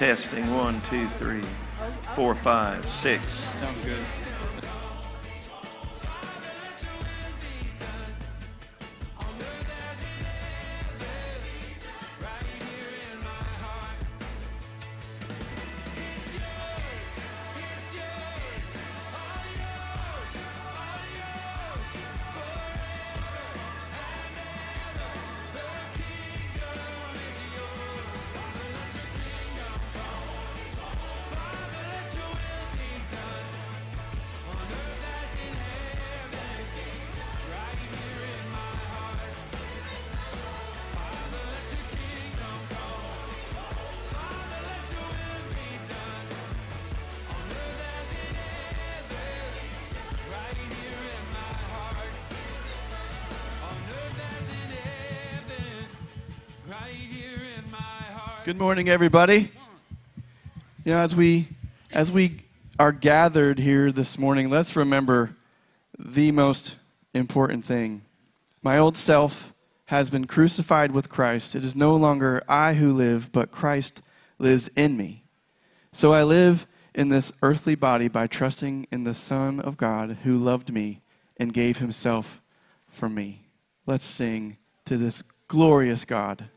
Testing one, two, three, four, five, six. Sounds good. morning, everybody. You know, as we as we are gathered here this morning, let's remember the most important thing. My old self has been crucified with Christ. It is no longer I who live, but Christ lives in me. So I live in this earthly body by trusting in the Son of God who loved me and gave himself for me. Let's sing to this glorious God.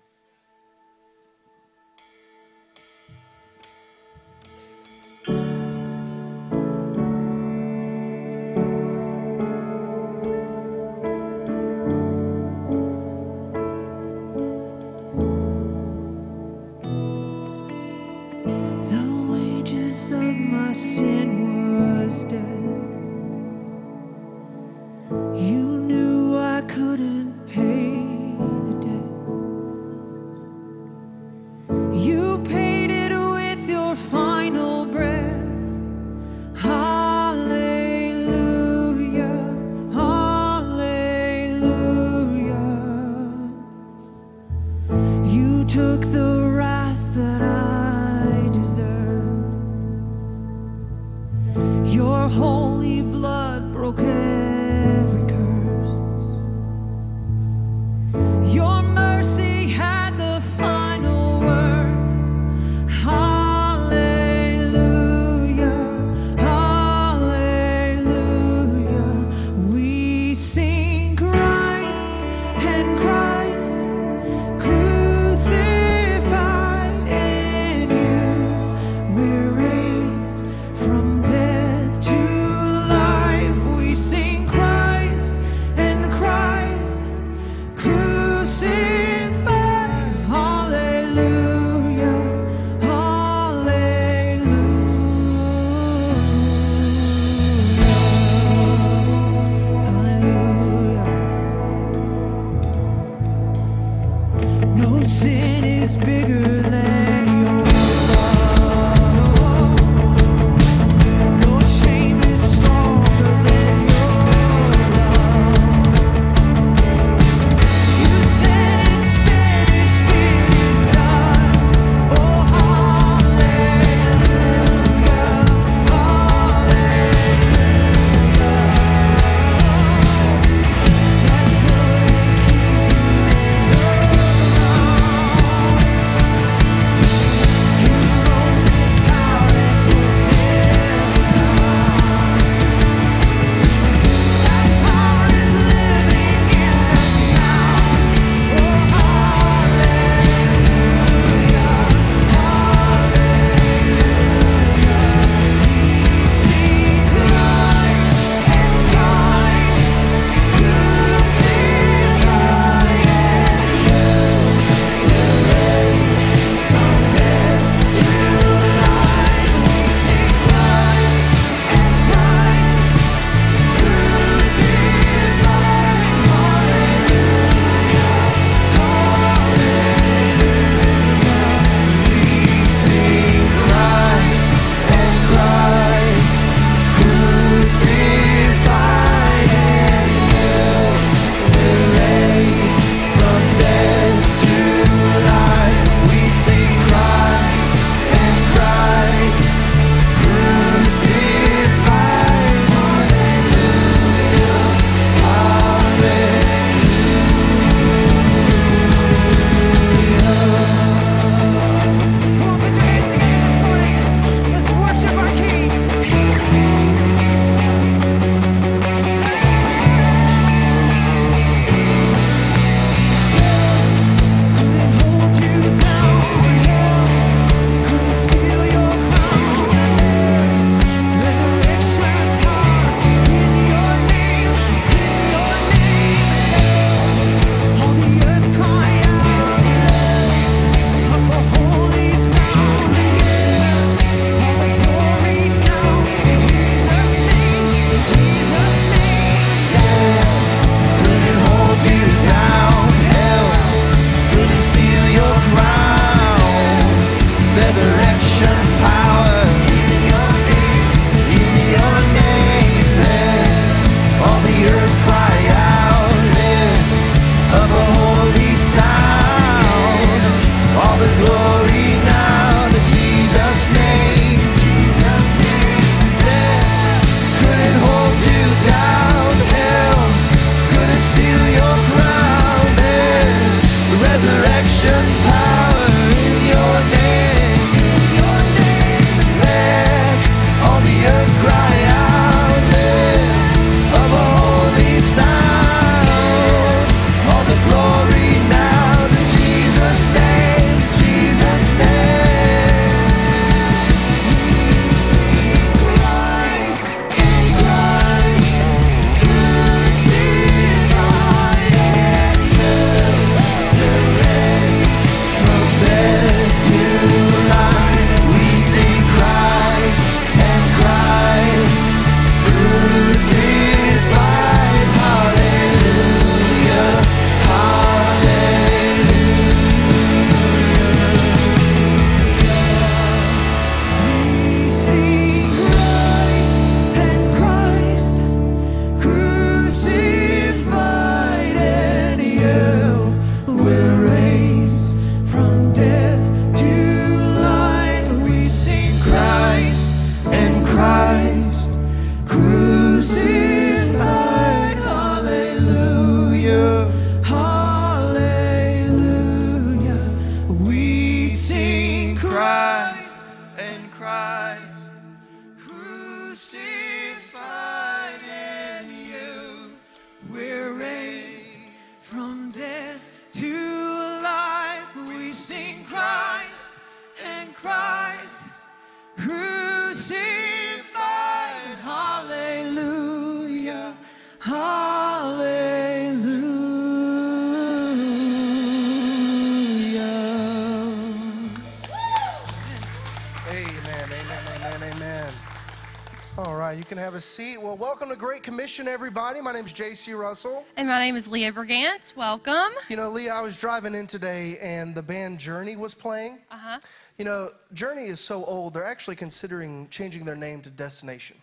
Commission, everybody. My name is J.C. Russell. And my name is Leah Brigant. Welcome. You know, Leah, I was driving in today and the band Journey was playing. Uh huh. You know, Journey is so old, they're actually considering changing their name to Destination.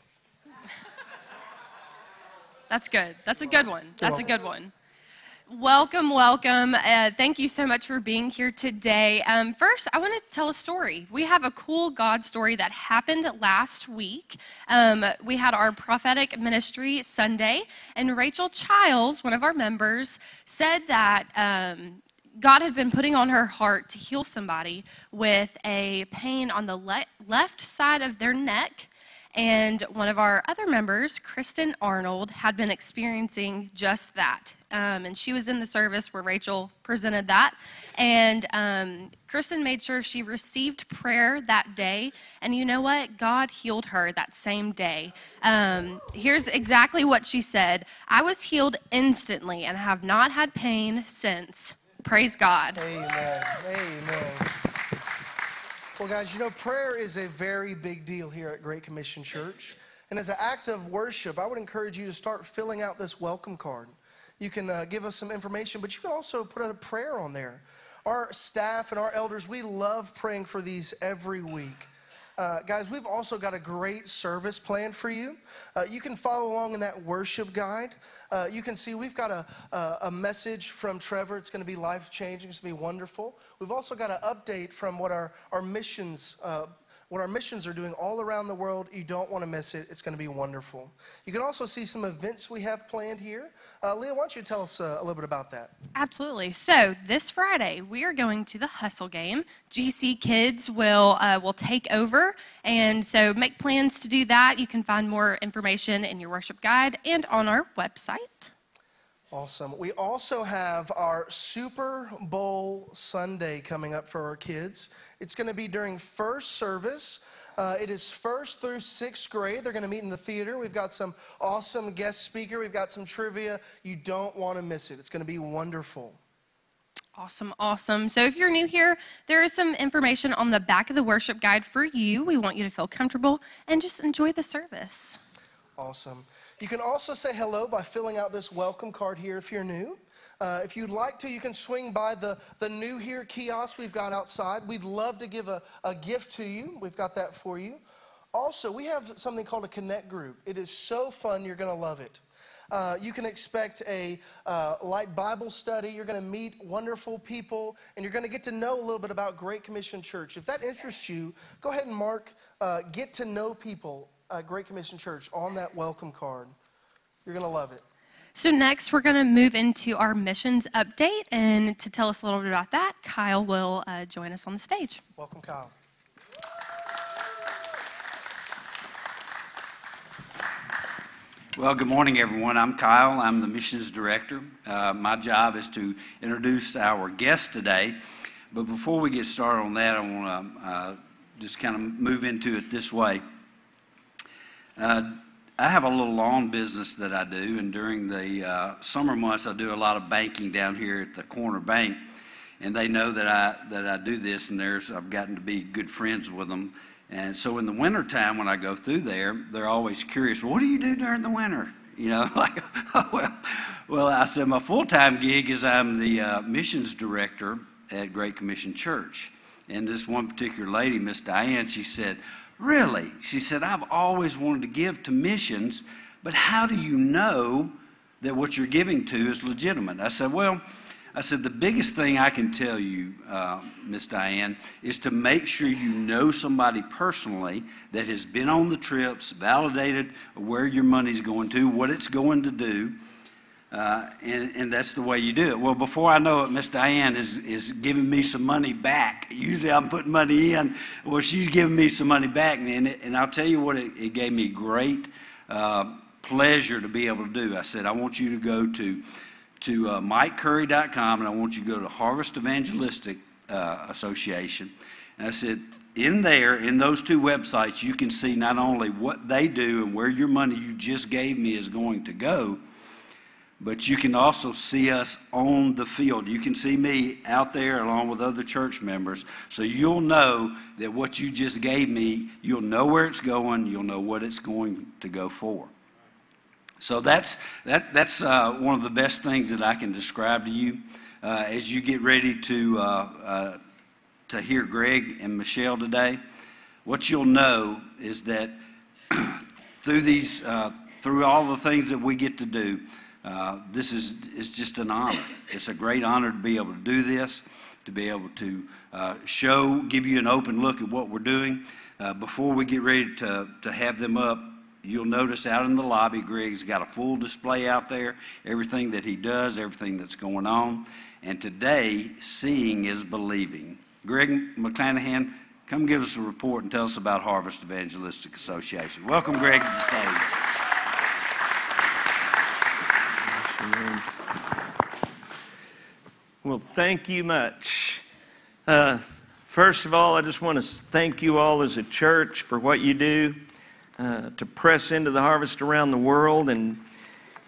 That's good. That's a good one. That's a good one. Welcome, welcome. Uh, thank you so much for being here today. Um, first, I want to tell a story. We have a cool God story that happened last week. Um, we had our prophetic ministry Sunday, and Rachel Childs, one of our members, said that um, God had been putting on her heart to heal somebody with a pain on the le- left side of their neck. And one of our other members, Kristen Arnold, had been experiencing just that. Um, and she was in the service where Rachel presented that. And um, Kristen made sure she received prayer that day. And you know what? God healed her that same day. Um, here's exactly what she said I was healed instantly and have not had pain since. Praise God. Amen, amen. Well, guys, you know, prayer is a very big deal here at Great Commission Church. And as an act of worship, I would encourage you to start filling out this welcome card. You can uh, give us some information, but you can also put a prayer on there. Our staff and our elders, we love praying for these every week. Uh, guys, we've also got a great service planned for you. Uh, you can follow along in that worship guide. Uh, you can see we've got a, a, a message from Trevor. It's going to be life changing. It's going to be wonderful. We've also got an update from what our, our missions. What our missions are doing all around the world. You don't want to miss it. It's going to be wonderful. You can also see some events we have planned here. Uh, Leah, why don't you tell us uh, a little bit about that? Absolutely. So this Friday we are going to the Hustle game. GC Kids will uh, will take over, and so make plans to do that. You can find more information in your worship guide and on our website. Awesome. We also have our Super Bowl Sunday coming up for our kids. It's going to be during first service. Uh, it is first through sixth grade. They're going to meet in the theater. We've got some awesome guest speaker. We've got some trivia. You don't want to miss it. It's going to be wonderful. Awesome, awesome. So if you're new here, there is some information on the back of the worship guide for you. We want you to feel comfortable and just enjoy the service. Awesome. You can also say hello by filling out this welcome card here if you're new. Uh, if you'd like to, you can swing by the, the new here kiosk we've got outside. We'd love to give a, a gift to you. We've got that for you. Also, we have something called a Connect group. It is so fun, you're going to love it. Uh, you can expect a uh, light Bible study. You're going to meet wonderful people, and you're going to get to know a little bit about Great Commission Church. If that interests you, go ahead and mark uh, Get to Know People at Great Commission Church on that welcome card. You're going to love it. So next, we're going to move into our missions update, and to tell us a little bit about that, Kyle will uh, join us on the stage. Welcome, Kyle. Well, good morning, everyone. I'm Kyle. I'm the missions director. Uh, my job is to introduce our guest today. But before we get started on that, I want to uh, just kind of move into it this way. Uh, I have a little lawn business that I do, and during the uh, summer months, I do a lot of banking down here at the corner bank. And they know that I that I do this, and there's I've gotten to be good friends with them. And so in the wintertime, when I go through there, they're always curious, what do you do during the winter? You know, like, well, well, I said, my full time gig is I'm the uh, missions director at Great Commission Church. And this one particular lady, Miss Diane, she said, Really? She said, I've always wanted to give to missions, but how do you know that what you're giving to is legitimate? I said, Well, I said, the biggest thing I can tell you, uh, Miss Diane, is to make sure you know somebody personally that has been on the trips, validated where your money's going to, what it's going to do. Uh, and, and that's the way you do it. Well, before I know it, Miss Diane is, is giving me some money back. Usually I'm putting money in. Well, she's giving me some money back. And, and I'll tell you what, it, it gave me great uh, pleasure to be able to do. I said, I want you to go to, to uh, MikeCurry.com and I want you to go to Harvest Evangelistic uh, Association. And I said, in there, in those two websites, you can see not only what they do and where your money you just gave me is going to go, but you can also see us on the field. You can see me out there along with other church members. So you'll know that what you just gave me, you'll know where it's going, you'll know what it's going to go for. So that's, that, that's uh, one of the best things that I can describe to you uh, as you get ready to, uh, uh to hear Greg and Michelle today. What you'll know is that through these, uh, through all the things that we get to do, uh, this is, is just an honor. It's a great honor to be able to do this, to be able to uh, show, give you an open look at what we're doing. Uh, before we get ready to, to have them up, you'll notice out in the lobby, Greg's got a full display out there, everything that he does, everything that's going on. And today, seeing is believing. Greg McClanahan, come give us a report and tell us about Harvest Evangelistic Association. Welcome, Greg, to the stage. Well, thank you much. Uh, first of all, I just want to thank you all as a church for what you do uh, to press into the harvest around the world and,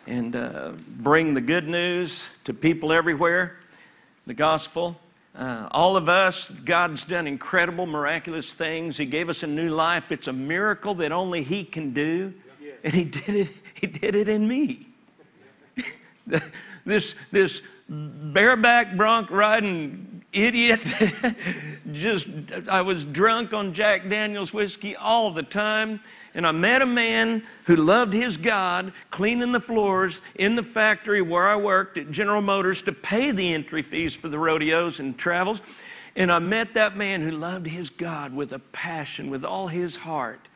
and uh, bring the good news to people everywhere, the gospel. Uh, all of us, God's done incredible, miraculous things. He gave us a new life. It's a miracle that only He can do, and He did it. He did it in me. this this bareback bronc riding idiot. Just, I was drunk on Jack Daniels whiskey all the time. And I met a man who loved his God, cleaning the floors in the factory where I worked at General Motors to pay the entry fees for the rodeos and travels. And I met that man who loved his God with a passion, with all his heart.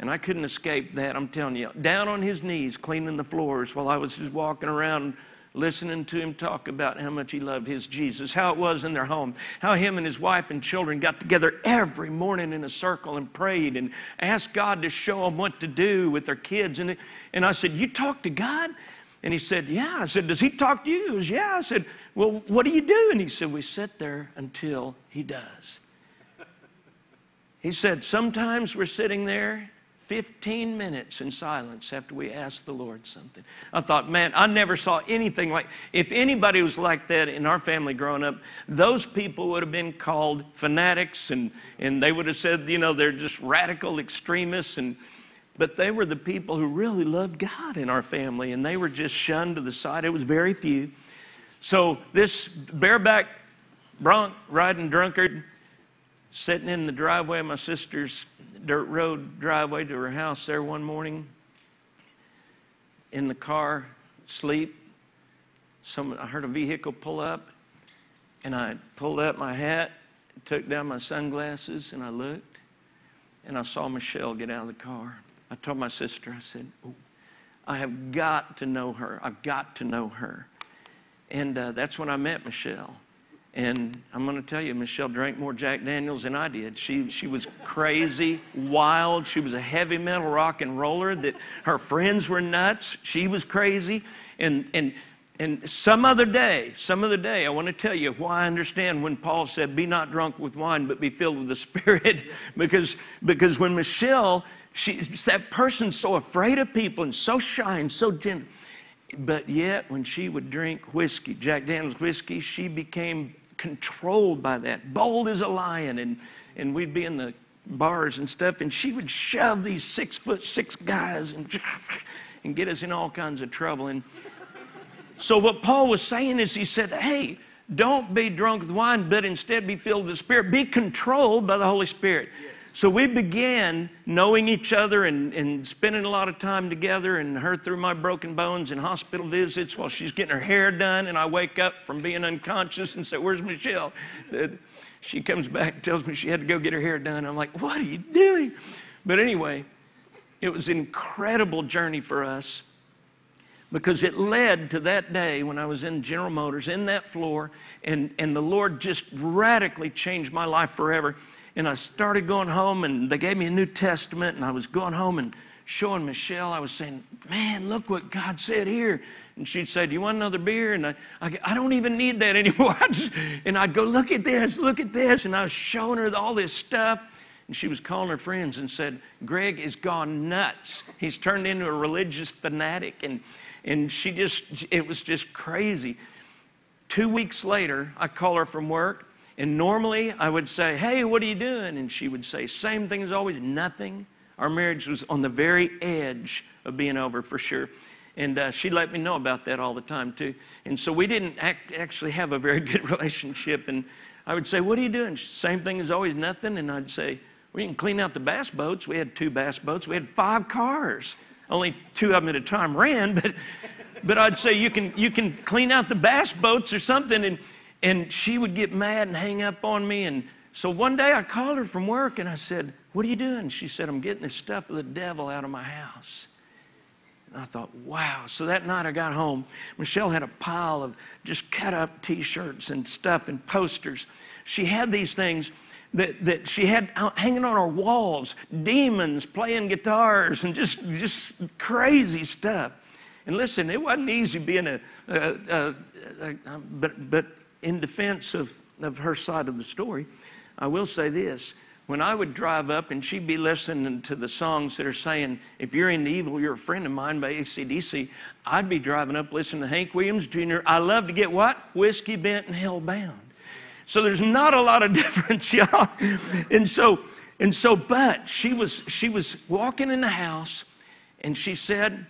And I couldn't escape that, I'm telling you. Down on his knees, cleaning the floors while I was just walking around listening to him talk about how much he loved his Jesus, how it was in their home, how him and his wife and children got together every morning in a circle and prayed and asked God to show them what to do with their kids. And, and I said, You talk to God? And he said, Yeah. I said, Does he talk to you? He goes, Yeah. I said, Well, what do you do? And he said, We sit there until he does. He said, Sometimes we're sitting there 15 minutes in silence after we asked the Lord something. I thought, man, I never saw anything like if anybody was like that in our family growing up, those people would have been called fanatics and, and they would have said, you know, they're just radical extremists and but they were the people who really loved God in our family and they were just shunned to the side. It was very few. So this bareback bronc riding drunkard sitting in the driveway of my sister's dirt road driveway to her house there one morning in the car, sleep. Some, I heard a vehicle pull up, and I pulled up my hat, took down my sunglasses, and I looked, and I saw Michelle get out of the car. I told my sister, I said, I have got to know her. I've got to know her. And uh, that's when I met Michelle. And I'm going to tell you, Michelle drank more Jack Daniels than I did. She, she was crazy, wild. She was a heavy metal rock and roller that her friends were nuts. She was crazy. And, and, and some other day, some other day, I want to tell you why I understand when Paul said, Be not drunk with wine, but be filled with the Spirit. because, because when Michelle, she, that person's so afraid of people and so shy and so gentle. But yet, when she would drink whiskey, Jack Daniels whiskey, she became controlled by that, bold as a lion. And, and we'd be in the bars and stuff, and she would shove these six foot six guys and, and get us in all kinds of trouble. And so, what Paul was saying is, he said, Hey, don't be drunk with wine, but instead be filled with the Spirit. Be controlled by the Holy Spirit. So we began knowing each other and, and spending a lot of time together, and her through my broken bones and hospital visits while she's getting her hair done. And I wake up from being unconscious and say, Where's Michelle? Uh, she comes back and tells me she had to go get her hair done. I'm like, What are you doing? But anyway, it was an incredible journey for us. because it led to that day when I was in General Motors, in that floor, and, and the Lord just radically changed my life forever. And I started going home, and they gave me a New Testament, and I was going home and showing Michelle, I was saying, Man, look what God said here. And she'd say, Do you want another beer? And I, I, I don't even need that anymore. And I'd go, Look at this, look at this. And I was showing her all this stuff. And she was calling her friends and said, Greg has gone nuts. He's turned into a religious fanatic. And, and she just, it was just crazy. Two weeks later, I call her from work. And normally I would say, Hey, what are you doing? And she would say, Same thing as always, nothing. Our marriage was on the very edge of being over for sure. And uh, she let me know about that all the time, too. And so we didn't act, actually have a very good relationship. And I would say, What are you doing? Same thing as always, nothing. And I'd say, We can clean out the bass boats. We had two bass boats. We had five cars. Only two of them at a time ran, but, but I'd say, you can, you can clean out the bass boats or something. And, and she would get mad and hang up on me. And so one day I called her from work and I said, What are you doing? She said, I'm getting the stuff of the devil out of my house. And I thought, wow. So that night I got home. Michelle had a pile of just cut up t shirts and stuff and posters. She had these things that, that she had hanging on her walls demons playing guitars and just, just crazy stuff. And listen, it wasn't easy being a, a, a, a but, but in defense of, of her side of the story, I will say this when I would drive up and she'd be listening to the songs that are saying, if you're into evil, you're a friend of mine by AC/DC, I'd be driving up listening to Hank Williams Jr. I love to get what? Whiskey bent and hell bound. So there's not a lot of difference, y'all. And so, and so, but she was she was walking in the house and she said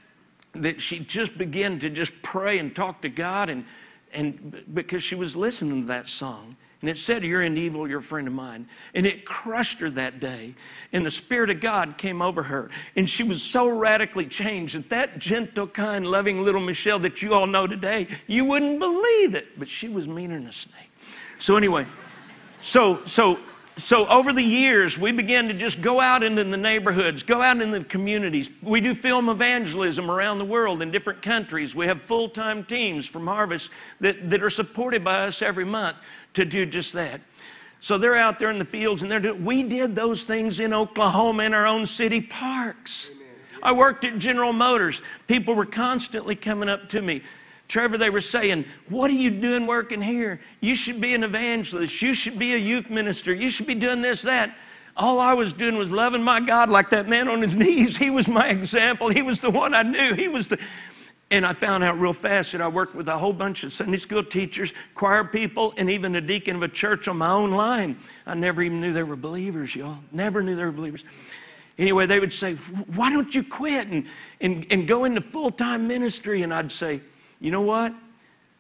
that she just began to just pray and talk to God and and because she was listening to that song. And it said, You're in evil, you're a friend of mine. And it crushed her that day. And the Spirit of God came over her. And she was so radically changed that that gentle, kind, loving little Michelle that you all know today, you wouldn't believe it. But she was meaner than a snake. So, anyway, so, so, so over the years, we began to just go out into the neighborhoods, go out in the communities. We do film evangelism around the world in different countries. We have full time teams from Harvest that, that are supported by us every month to do just that. So they're out there in the fields and they're doing, we did those things in Oklahoma in our own city parks. I worked at General Motors. People were constantly coming up to me. Trevor, they were saying, What are you doing working here? You should be an evangelist. You should be a youth minister. You should be doing this, that. All I was doing was loving my God like that man on his knees. He was my example. He was the one I knew. He was the. And I found out real fast that I worked with a whole bunch of Sunday school teachers, choir people, and even a deacon of a church on my own line. I never even knew they were believers, y'all. Never knew they were believers. Anyway, they would say, Why don't you quit and, and, and go into full time ministry? And I'd say, You know what?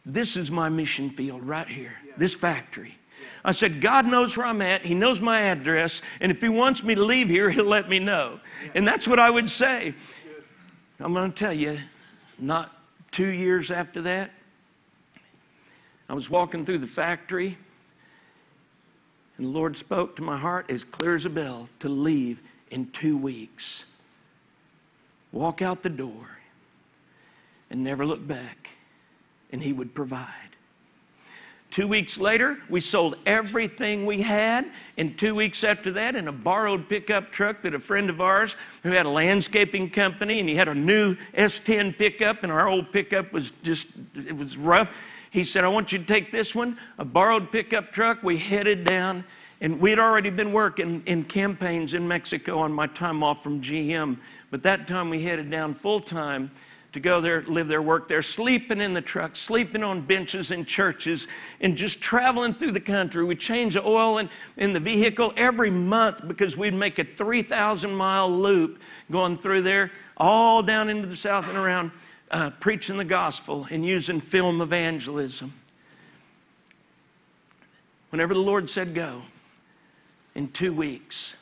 This is my mission field right here, this factory. I said, God knows where I'm at. He knows my address. And if He wants me to leave here, He'll let me know. And that's what I would say. I'm going to tell you, not two years after that, I was walking through the factory, and the Lord spoke to my heart as clear as a bell to leave in two weeks. Walk out the door and never look back, and He would provide. Two weeks later, we sold everything we had. And two weeks after that, in a borrowed pickup truck that a friend of ours who had a landscaping company and he had a new S10 pickup, and our old pickup was just, it was rough. He said, I want you to take this one, a borrowed pickup truck. We headed down, and we had already been working in campaigns in Mexico on my time off from GM. But that time we headed down full time to go there, live there, work there, sleeping in the truck, sleeping on benches in churches, and just traveling through the country. We change the oil in, in the vehicle every month because we'd make a 3,000 mile loop going through there, all down into the south and around, uh, preaching the gospel and using film evangelism. Whenever the Lord said go, in two weeks,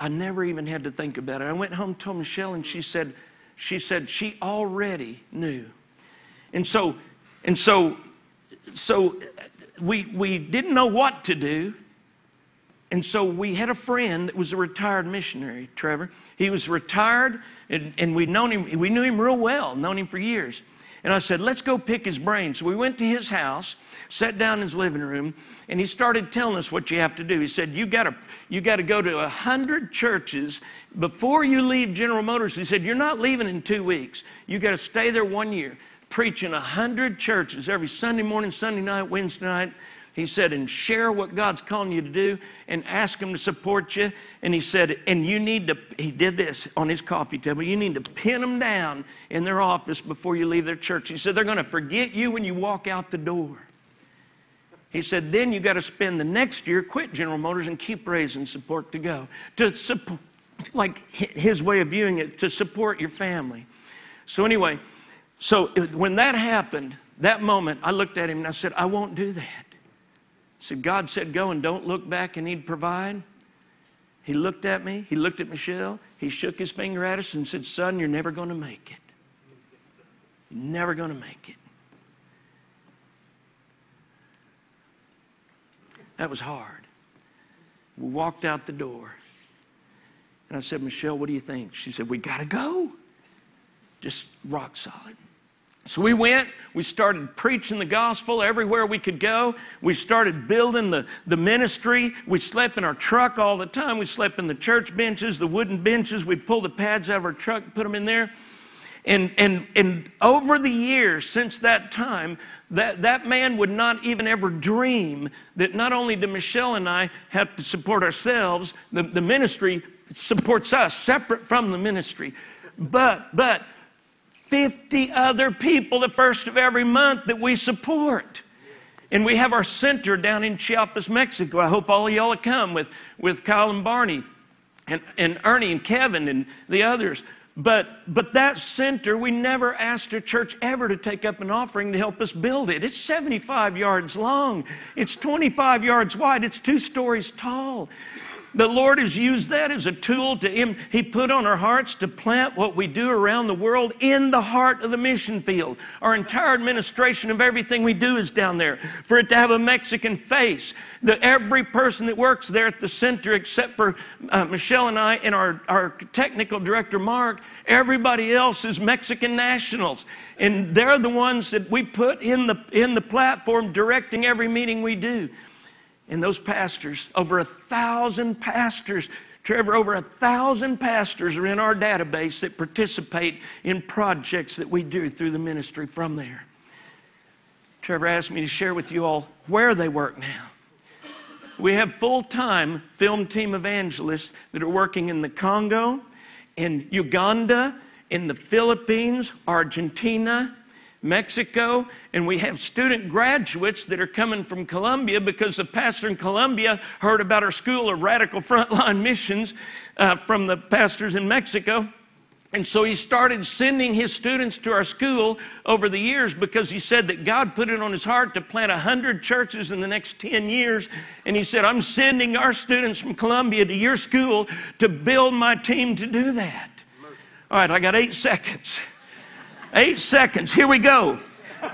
I never even had to think about it. I went home, told Michelle, and she said, she said she already knew. And so, and so, so we, we didn't know what to do. And so we had a friend that was a retired missionary, Trevor. He was retired, and, and we'd known him, we knew him real well, known him for years. And I said, let's go pick his brain. So we went to his house, sat down in his living room, and he started telling us what you have to do. He said, you got to you got to go to a hundred churches before you leave General Motors. He said, you're not leaving in two weeks. You got to stay there one year, preaching a hundred churches every Sunday morning, Sunday night, Wednesday night. He said, and share what God's calling you to do and ask Him to support you. And he said, and you need to, he did this on his coffee table, you need to pin them down in their office before you leave their church. He said, they're going to forget you when you walk out the door. He said, then you got to spend the next year, quit General Motors and keep raising support to go. To support, like his way of viewing it, to support your family. So, anyway, so when that happened, that moment, I looked at him and I said, I won't do that. Said God said, Go and don't look back and He'd provide. He looked at me, He looked at Michelle, He shook His finger at us and said, Son, you're never going to make it. You're never going to make it. That was hard. We walked out the door. And I said, Michelle, what do you think? She said, We got to go. Just rock solid. So we went, we started preaching the gospel everywhere we could go. We started building the, the ministry. We slept in our truck all the time. We slept in the church benches, the wooden benches. We'd pull the pads out of our truck, put them in there. And, and, and over the years since that time, that, that man would not even ever dream that not only do Michelle and I have to support ourselves, the, the ministry supports us separate from the ministry. But, but 50 other people the first of every month that we support. And we have our center down in Chiapas, Mexico. I hope all of y'all come with, with Kyle and Barney and, and Ernie and Kevin and the others. But, but that center, we never asked a church ever to take up an offering to help us build it. It's 75 yards long, it's 25 yards wide, it's two stories tall. The Lord has used that as a tool to Him. He put on our hearts to plant what we do around the world in the heart of the mission field. Our entire administration of everything we do is down there. For it to have a Mexican face, that every person that works there at the center, except for uh, Michelle and I and our, our technical director, Mark, everybody else is Mexican nationals. And they're the ones that we put in the, in the platform directing every meeting we do. And those pastors, over a thousand pastors, Trevor, over a thousand pastors are in our database that participate in projects that we do through the ministry from there. Trevor asked me to share with you all where they work now. We have full time film team evangelists that are working in the Congo, in Uganda, in the Philippines, Argentina, Mexico, and we have student graduates that are coming from Colombia because the pastor in Colombia heard about our school of radical frontline missions uh, from the pastors in Mexico. And so he started sending his students to our school over the years because he said that God put it on his heart to plant 100 churches in the next 10 years. And he said, I'm sending our students from Colombia to your school to build my team to do that. All right, I got eight seconds. Eight seconds. Here we go.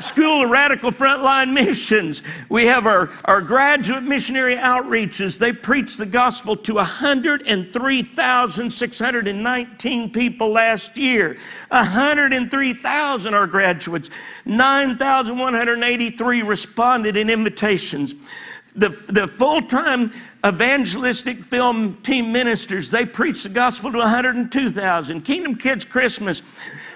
School of Radical Frontline Missions. We have our, our graduate missionary outreaches. They preach the gospel to 103,619 people last year. 103,000 are graduates. 9,183 responded in invitations. The, the full time evangelistic film team ministers, they preach the gospel to 102,000. Kingdom Kids Christmas.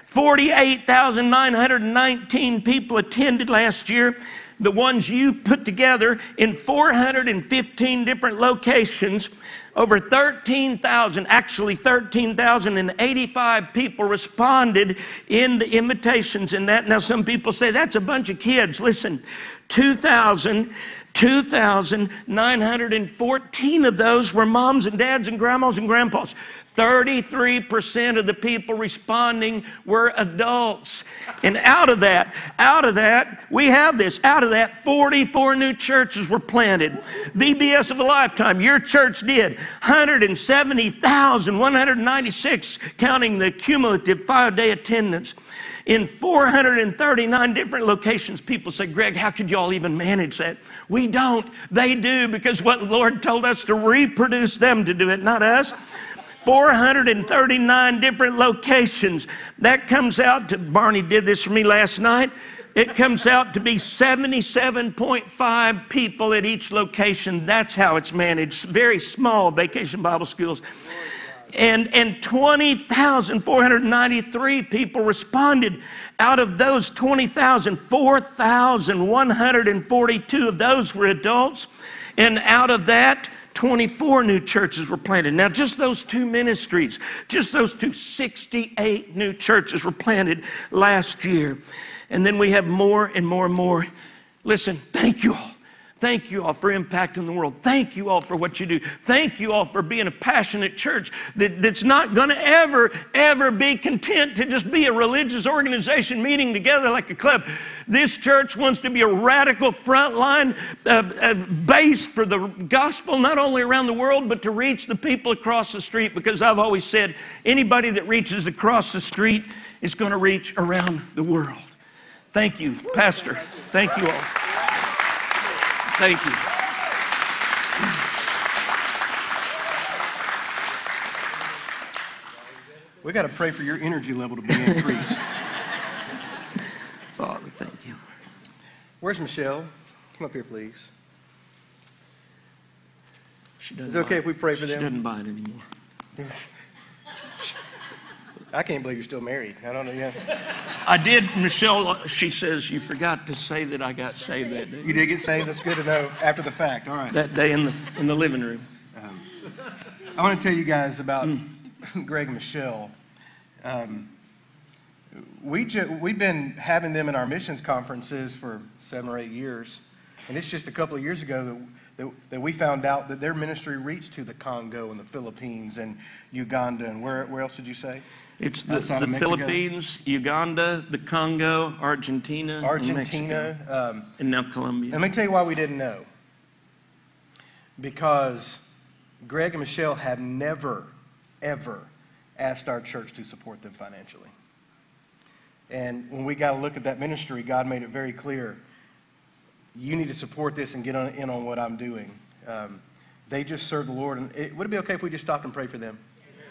48,919 people attended last year. The ones you put together in 415 different locations. Over 13,000, actually 13,085 people responded in the invitations in that. Now, some people say that's a bunch of kids. Listen, 2,000. 2,914 of those were moms and dads and grandmas and grandpas. 33% of the people responding were adults. And out of that, out of that, we have this. Out of that, 44 new churches were planted. VBS of a lifetime, your church did 170,196, counting the cumulative five day attendance in 439 different locations. People say, Greg, how could y'all even manage that? We don't. They do because what the Lord told us to reproduce them to do it, not us. 439 different locations. That comes out to, Barney did this for me last night. It comes out to be 77.5 people at each location. That's how it's managed. Very small vacation Bible schools. And, and 20,493 people responded. Out of those 20,000, 4,142 of those were adults. And out of that, 24 new churches were planted. Now, just those two ministries, just those two, 68 new churches were planted last year. And then we have more and more and more. Listen, thank you all. Thank you all for impacting the world. Thank you all for what you do. Thank you all for being a passionate church that, that's not going to ever, ever be content to just be a religious organization meeting together like a club. This church wants to be a radical frontline uh, uh, base for the gospel, not only around the world, but to reach the people across the street. Because I've always said anybody that reaches across the street is going to reach around the world. Thank you, Pastor. Thank you all. Thank you. We got to pray for your energy level to be increased. Father, thank you. Where's Michelle? Come up here, please. She doesn't Is it okay if we pray for She them? doesn't bite anymore. I can't believe you're still married. I don't know. Yeah. I did, Michelle, uh, she says, you forgot to say that I got saved that day. You did get saved. That's good to know after the fact. All right. That day in the, in the living room. Um, I want to tell you guys about hmm. Greg and Michelle. Um, we ju- we've been having them in our missions conferences for seven or eight years. And it's just a couple of years ago that, that, that we found out that their ministry reached to the Congo and the Philippines and Uganda. And where, where else did you say? It's the, Outside the Mexico? Philippines, Uganda, the Congo, Argentina, and Argentina. Mexico, Um, and now Colombia. Let me tell you why we didn't know. Because Greg and Michelle have never, ever asked our church to support them financially. And when we got to look at that ministry, God made it very clear you need to support this and get on, in on what I'm doing. Um, they just serve the Lord. And it, would it be okay if we just stopped and pray for them?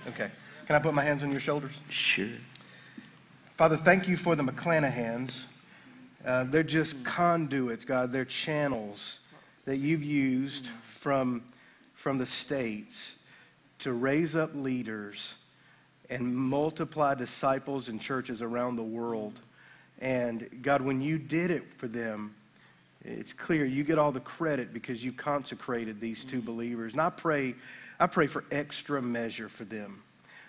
Okay. Can I put my hands on your shoulders? Sure. Father, thank you for the McClanahans. Uh, they're just conduits, God. They're channels that you've used from, from the states to raise up leaders and multiply disciples and churches around the world. And God, when you did it for them, it's clear you get all the credit because you consecrated these two believers. And I pray, I pray for extra measure for them.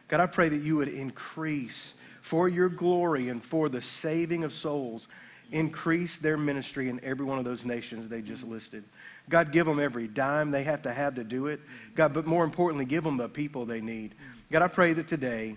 God, I pray that you would increase for your glory and for the saving of souls, increase their ministry in every one of those nations they just listed. God, give them every dime they have to have to do it. God, but more importantly, give them the people they need. God, I pray that today,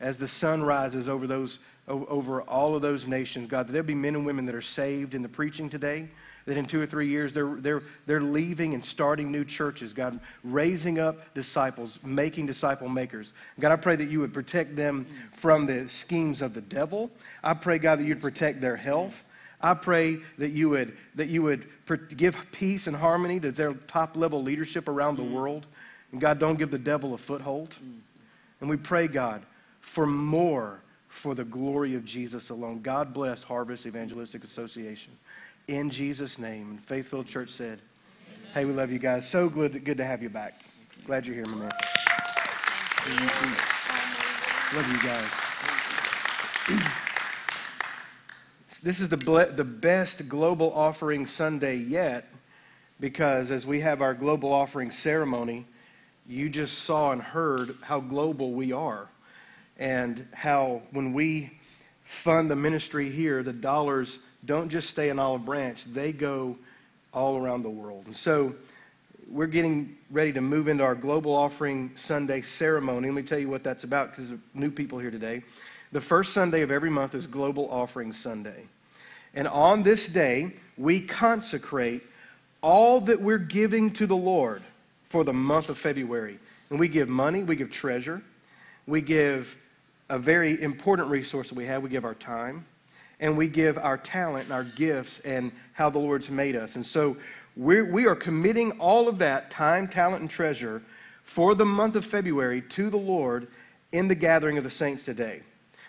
as the sun rises over those over all of those nations, God, that there'll be men and women that are saved in the preaching today. That in two or three years they're, they're, they're leaving and starting new churches, God, raising up disciples, making disciple makers. God, I pray that you would protect them from the schemes of the devil. I pray, God, that you'd protect their health. I pray that you would, that you would give peace and harmony to their top level leadership around the world. And God, don't give the devil a foothold. And we pray, God, for more for the glory of Jesus alone. God bless Harvest Evangelistic Association. In Jesus' name. And Church said, Hey, we love you guys. So good, good to have you back. Glad you're here, my man. Love you guys. This is the, ble- the best global offering Sunday yet because as we have our global offering ceremony, you just saw and heard how global we are and how when we fund the ministry here, the dollars don't just stay in Olive Branch, they go all around the world. And so we're getting ready to move into our global offering Sunday ceremony. Let me tell you what that's about because new people here today. The first Sunday of every month is Global Offering Sunday. And on this day, we consecrate all that we're giving to the Lord for the month of February. And we give money, we give treasure, we give a very important resource that we have, we give our time, and we give our talent and our gifts and how the Lord's made us. And so we're, we are committing all of that time, talent, and treasure for the month of February to the Lord in the gathering of the saints today.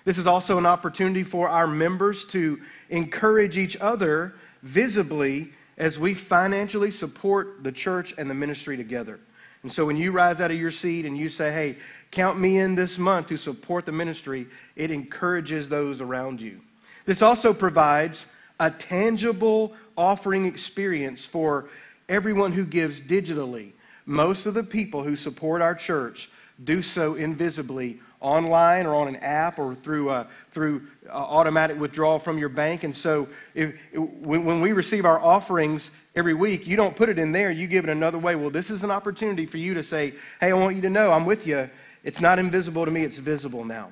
This is also an opportunity for our members to encourage each other visibly as we financially support the church and the ministry together. And so when you rise out of your seat and you say, hey, count me in this month to support the ministry, it encourages those around you. This also provides a tangible offering experience for everyone who gives digitally. Most of the people who support our church do so invisibly online or on an app or through, through uh, automatic withdrawal from your bank. And so if, when, when we receive our offerings every week, you don't put it in there, you give it another way. Well, this is an opportunity for you to say, hey, I want you to know I'm with you. It's not invisible to me, it's visible now.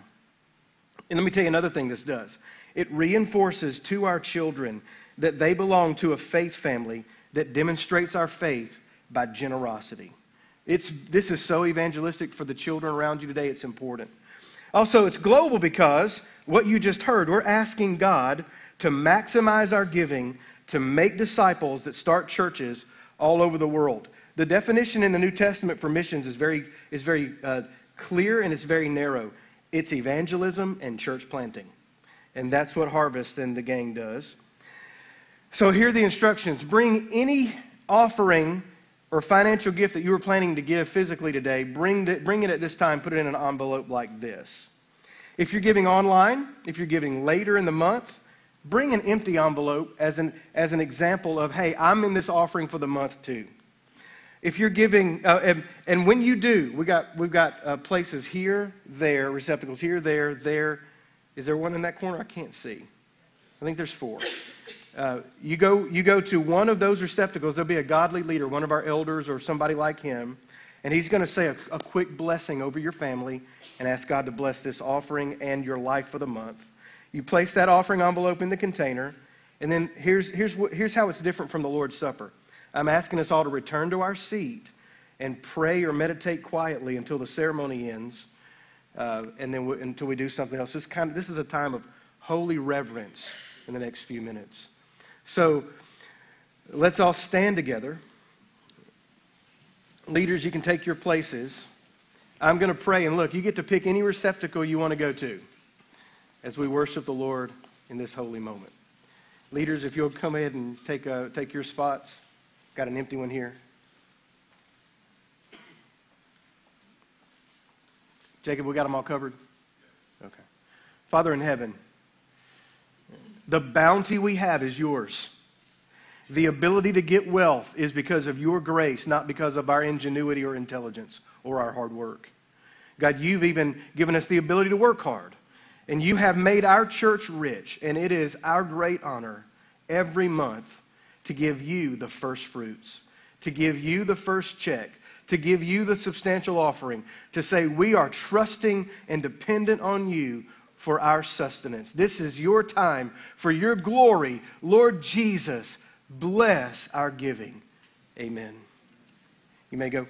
And let me tell you another thing this does it reinforces to our children that they belong to a faith family that demonstrates our faith by generosity. It's, this is so evangelistic for the children around you today, it's important. Also, it's global because what you just heard, we're asking God to maximize our giving to make disciples that start churches all over the world. The definition in the New Testament for missions is very, is very uh, clear and it's very narrow it's evangelism and church planting. And that's what Harvest and the gang does. So here are the instructions bring any offering or financial gift that you were planning to give physically today, bring, the, bring it at this time, put it in an envelope like this. If you're giving online, if you're giving later in the month, bring an empty envelope as an, as an example of, hey, I'm in this offering for the month too. If you're giving, uh, and, and, when you do, we got, we've got uh, places here, there, receptacles here, there, there. Is there one in that corner? I can't see. I think there's four. Uh, you, go, you go to one of those receptacles, there'll be a godly leader, one of our elders or somebody like him, and he's going to say a, a quick blessing over your family and ask God to bless this offering and your life for the month. You place that offering envelope in the container, and then here's, here's, what, here's how it's different from the Lord's Supper. I'm asking us all to return to our seat and pray or meditate quietly until the ceremony ends, uh, and then we, until we do something else. This, kind of, this is a time of holy reverence in the next few minutes. So let's all stand together. Leaders, you can take your places. I'm going to pray, and look, you get to pick any receptacle you want to go to as we worship the Lord in this holy moment. Leaders, if you'll come ahead and take, uh, take your spots. Got an empty one here. Jacob, we got them all covered? Okay. Father in heaven, the bounty we have is yours. The ability to get wealth is because of your grace, not because of our ingenuity or intelligence or our hard work. God, you've even given us the ability to work hard. And you have made our church rich, and it is our great honor every month to give you the first fruits, to give you the first check, to give you the substantial offering, to say we are trusting and dependent on you for our sustenance. This is your time for your glory. Lord Jesus, bless our giving. Amen. You may go.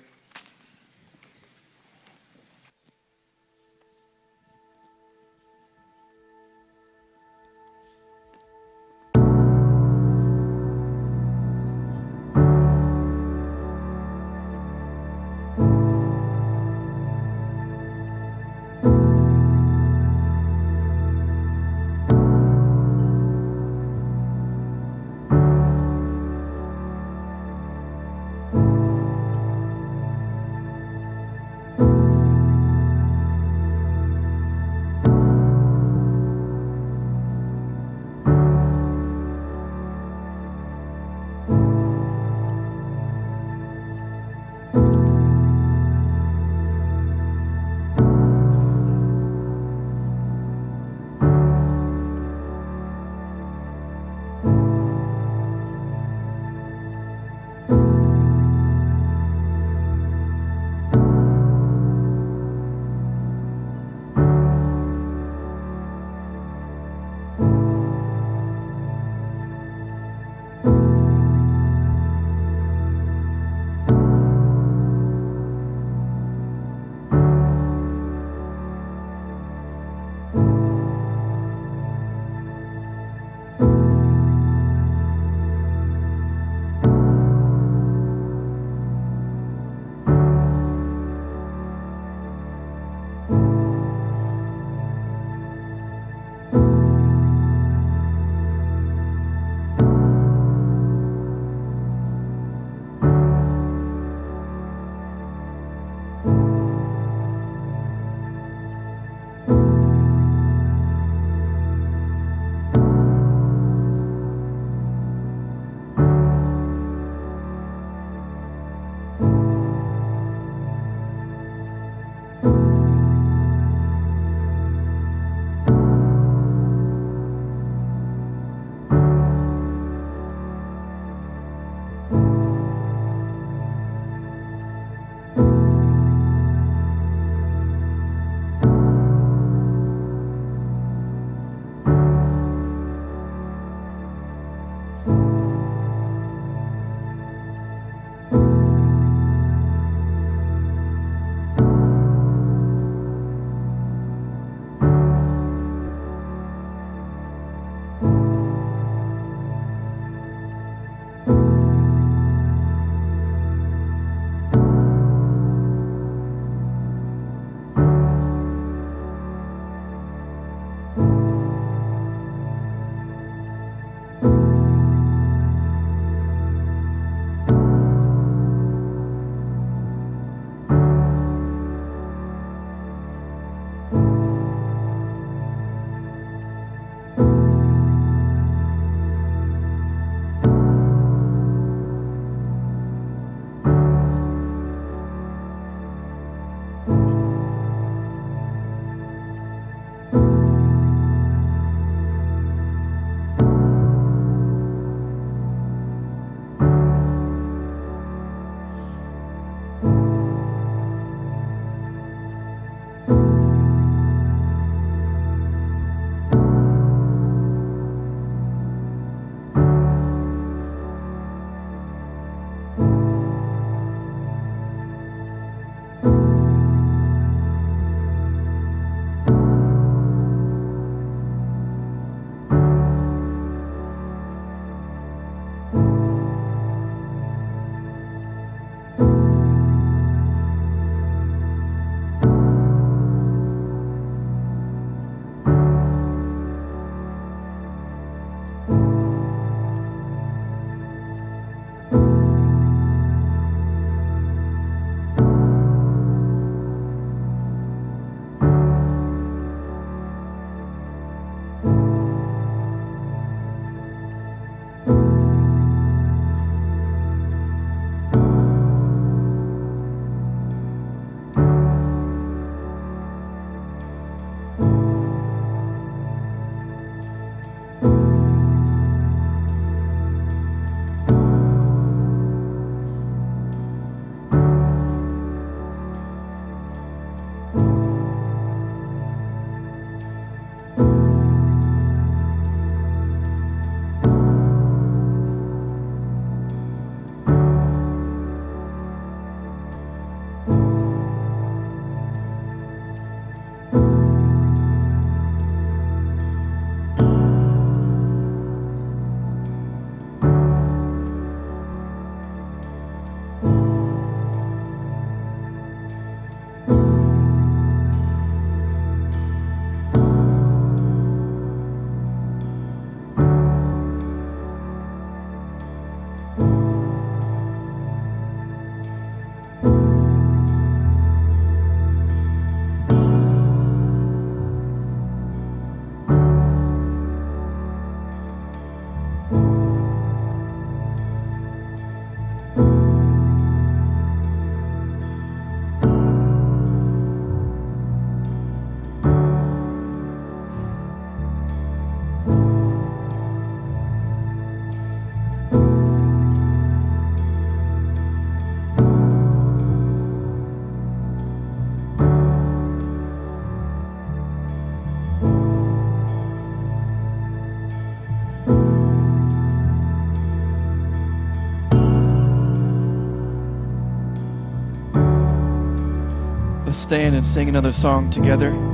Stand and sing another song together.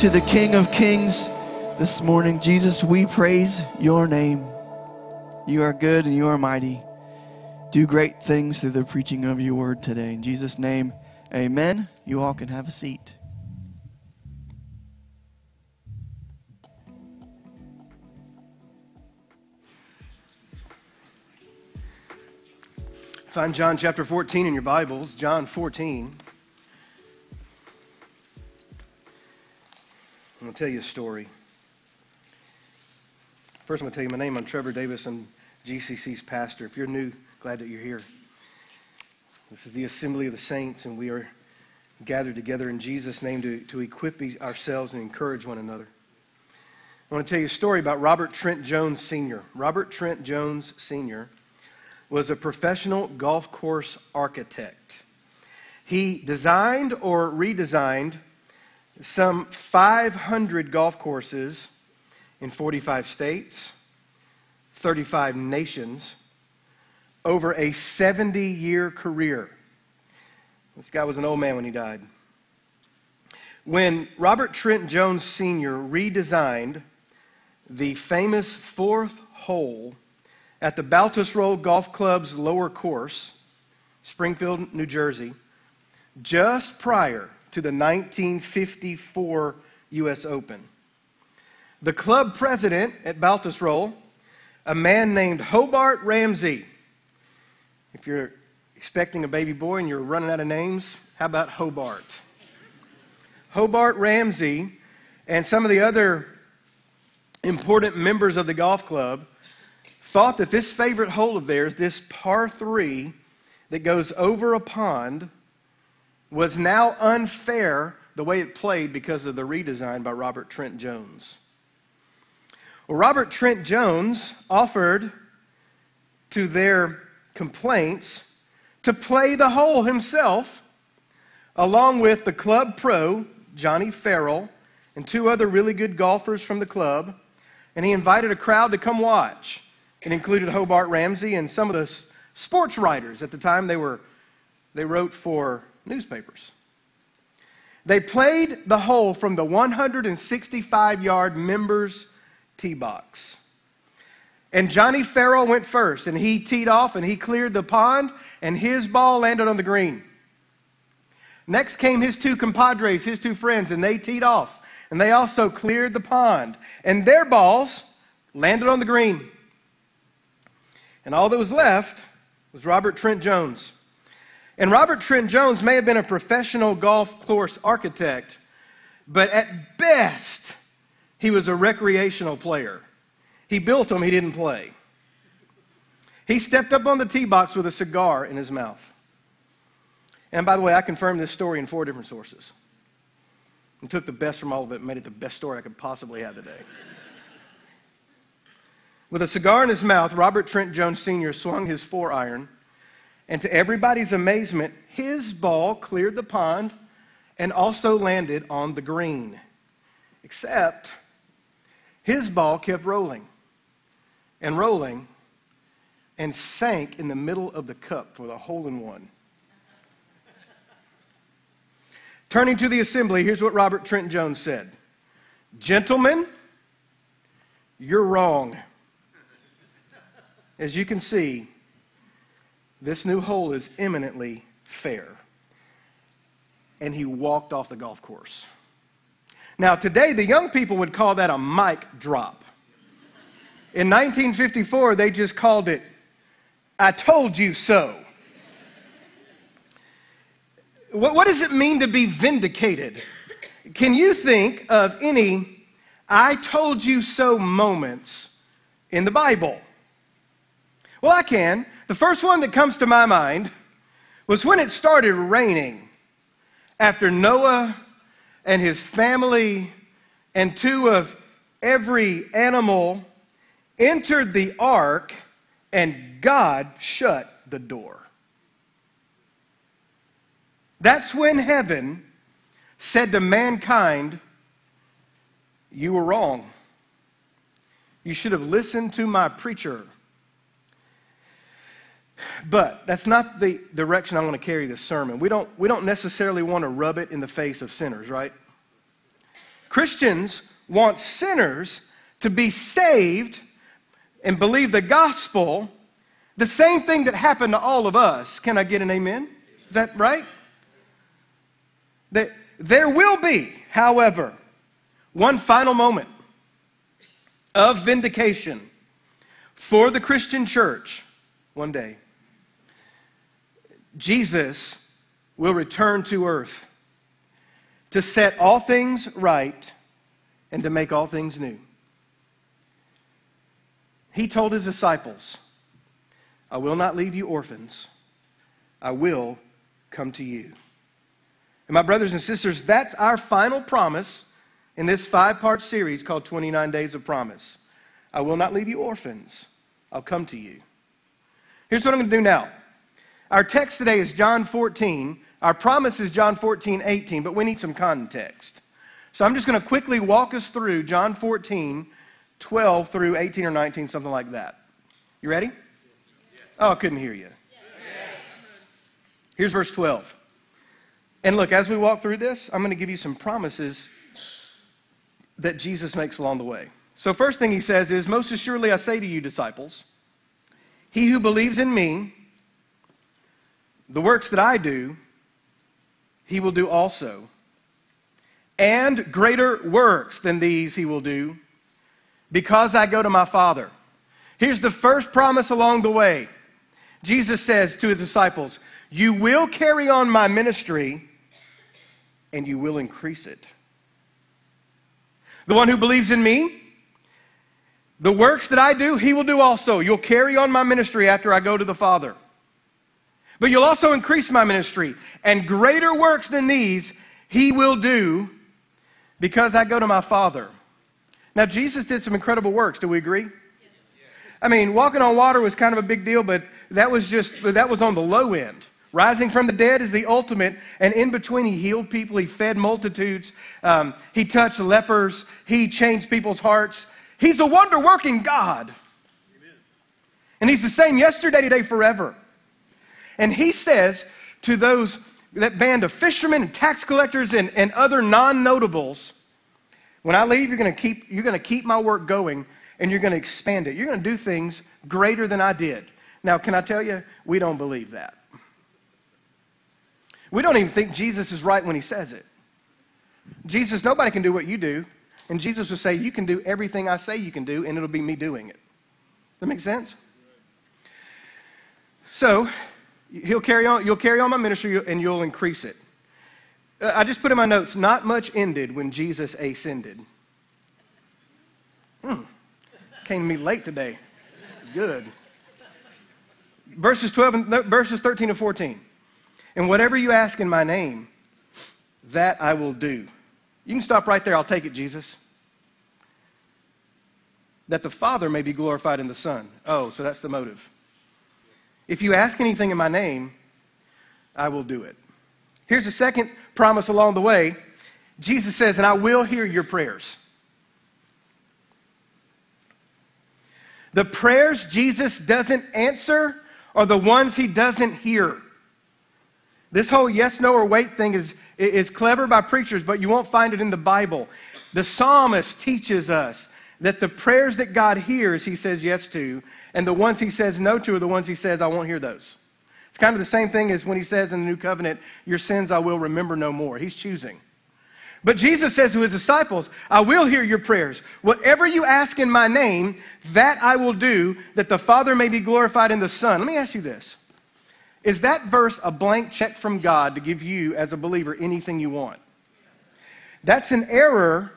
To the King of Kings this morning. Jesus, we praise your name. You are good and you are mighty. Do great things through the preaching of your word today. In Jesus' name, amen. You all can have a seat. Find John chapter 14 in your Bibles, John 14. I'm going to tell you a story. First, I'm going to tell you my name. I'm Trevor Davis. I'm GCC's pastor. If you're new, glad that you're here. This is the assembly of the saints, and we are gathered together in Jesus' name to, to equip ourselves and encourage one another. I want to tell you a story about Robert Trent Jones Sr. Robert Trent Jones Sr. was a professional golf course architect. He designed or redesigned some 500 golf courses in 45 states, 35 nations, over a 70 year career. This guy was an old man when he died. When Robert Trent Jones Sr. redesigned the famous fourth hole at the Baltusrol Golf Club's lower course, Springfield, New Jersey, just prior to the 1954 U.S. Open. The club president at Baltusrol, a man named Hobart Ramsey. If you're expecting a baby boy and you're running out of names, how about Hobart? Hobart Ramsey and some of the other important members of the golf club thought that this favorite hole of theirs, this par three that goes over a pond, was now unfair the way it played because of the redesign by Robert Trent Jones. Well, Robert Trent Jones offered to their complaints to play the hole himself, along with the club pro, Johnny Farrell, and two other really good golfers from the club. And he invited a crowd to come watch. It included Hobart Ramsey and some of the sports writers. At the time, they, were, they wrote for newspapers. They played the hole from the 165 yard members tee box. And Johnny Farrell went first, and he teed off and he cleared the pond, and his ball landed on the green. Next came his two compadres, his two friends, and they teed off, and they also cleared the pond, and their balls landed on the green. And all that was left was Robert Trent Jones. And Robert Trent Jones may have been a professional golf course architect, but at best, he was a recreational player. He built them, he didn't play. He stepped up on the tee box with a cigar in his mouth. And by the way, I confirmed this story in four different sources and took the best from all of it and made it the best story I could possibly have today. With a cigar in his mouth, Robert Trent Jones Sr. swung his four iron, and to everybody's amazement, his ball cleared the pond and also landed on the green. Except his ball kept rolling and rolling and sank in the middle of the cup for the hole in one. Turning to the assembly, here's what Robert Trent Jones said Gentlemen, you're wrong. As you can see, this new hole is eminently fair. And he walked off the golf course. Now, today, the young people would call that a mic drop. In 1954, they just called it, I told you so. What, what does it mean to be vindicated? Can you think of any I told you so moments in the Bible? Well, I can. The first one that comes to my mind was when it started raining after Noah and his family and two of every animal entered the ark and God shut the door. That's when heaven said to mankind, You were wrong. You should have listened to my preacher. But that's not the direction I want to carry this sermon. We don't, we don't necessarily want to rub it in the face of sinners, right? Christians want sinners to be saved and believe the gospel, the same thing that happened to all of us. Can I get an amen? Is that right? That there will be, however, one final moment of vindication for the Christian church one day. Jesus will return to earth to set all things right and to make all things new. He told his disciples, I will not leave you orphans, I will come to you. And my brothers and sisters, that's our final promise in this five part series called 29 Days of Promise. I will not leave you orphans, I'll come to you. Here's what I'm going to do now. Our text today is John 14. Our promise is John 14, 18, but we need some context. So I'm just going to quickly walk us through John 14, 12 through 18 or 19, something like that. You ready? Yes. Oh, I couldn't hear you. Yes. Here's verse 12. And look, as we walk through this, I'm going to give you some promises that Jesus makes along the way. So, first thing he says is, Most assuredly I say to you, disciples, he who believes in me, the works that I do, he will do also. And greater works than these he will do, because I go to my Father. Here's the first promise along the way. Jesus says to his disciples, You will carry on my ministry, and you will increase it. The one who believes in me, the works that I do, he will do also. You'll carry on my ministry after I go to the Father. But you'll also increase my ministry, and greater works than these he will do because I go to my Father. Now, Jesus did some incredible works. Do we agree? I mean, walking on water was kind of a big deal, but that was just, that was on the low end. Rising from the dead is the ultimate, and in between, he healed people, he fed multitudes, um, he touched lepers, he changed people's hearts. He's a wonder working God. Amen. And he's the same yesterday, today, forever. And he says to those, that band of fishermen and tax collectors and, and other non notables, when I leave, you're going to keep, you're going to keep my work going and you're going to expand it. You're going to do things greater than I did. Now, can I tell you, we don't believe that. We don't even think Jesus is right when he says it. Jesus, nobody can do what you do. And Jesus will say, You can do everything I say you can do, and it'll be me doing it. That makes sense? So, he'll carry on, you'll carry on my ministry and you'll increase it. Uh, I just put in my notes, not much ended when Jesus ascended. Hmm. Came to me late today. Good. Verses 12 and verses 13 and 14. And whatever you ask in my name, that I will do. You can stop right there. I'll take it, Jesus. That the Father may be glorified in the Son. Oh, so that's the motive. If you ask anything in my name, I will do it. Here's the second promise along the way Jesus says, And I will hear your prayers. The prayers Jesus doesn't answer are the ones he doesn't hear. This whole yes, no, or wait thing is, is clever by preachers, but you won't find it in the Bible. The psalmist teaches us that the prayers that God hears, he says yes to, and the ones he says no to are the ones he says, I won't hear those. It's kind of the same thing as when he says in the new covenant, Your sins I will remember no more. He's choosing. But Jesus says to his disciples, I will hear your prayers. Whatever you ask in my name, that I will do, that the Father may be glorified in the Son. Let me ask you this Is that verse a blank check from God to give you, as a believer, anything you want? That's an error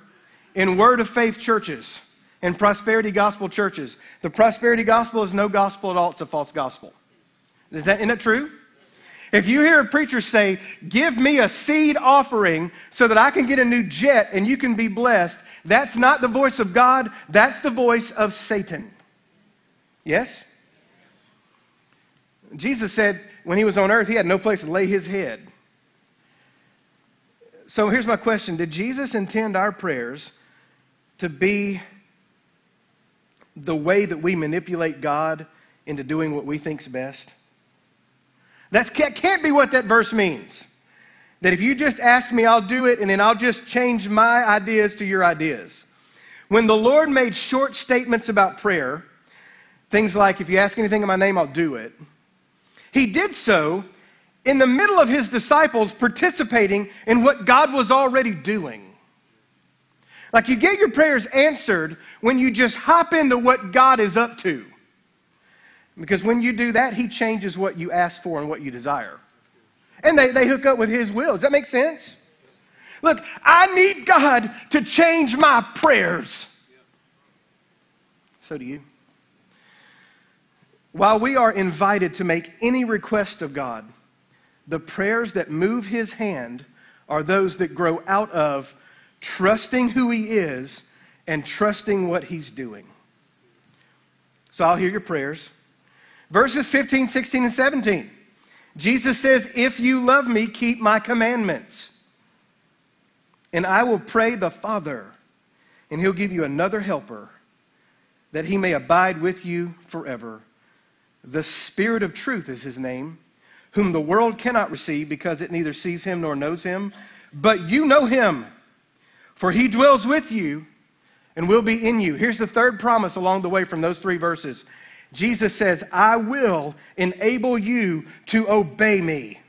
in word of faith churches and prosperity gospel churches. The prosperity gospel is no gospel at all, it's a false gospel. Is that, isn't that true? If you hear a preacher say, Give me a seed offering so that I can get a new jet and you can be blessed, that's not the voice of God, that's the voice of Satan. Yes? Jesus said when he was on earth, he had no place to lay his head. So here's my question Did Jesus intend our prayers to be the way that we manipulate God into doing what we think's best? That can't be what that verse means. That if you just ask me, I'll do it, and then I'll just change my ideas to your ideas. When the Lord made short statements about prayer, things like, if you ask anything in my name, I'll do it, he did so in the middle of his disciples participating in what God was already doing. Like you get your prayers answered when you just hop into what God is up to. Because when you do that, He changes what you ask for and what you desire. And they, they hook up with His will. Does that make sense? Look, I need God to change my prayers. So do you. While we are invited to make any request of God, the prayers that move His hand are those that grow out of trusting who He is and trusting what He's doing. So I'll hear your prayers. Verses 15, 16, and 17. Jesus says, If you love me, keep my commandments. And I will pray the Father, and he'll give you another helper, that he may abide with you forever. The Spirit of truth is his name, whom the world cannot receive because it neither sees him nor knows him. But you know him, for he dwells with you and will be in you. Here's the third promise along the way from those three verses Jesus says, I will enable you to obey me.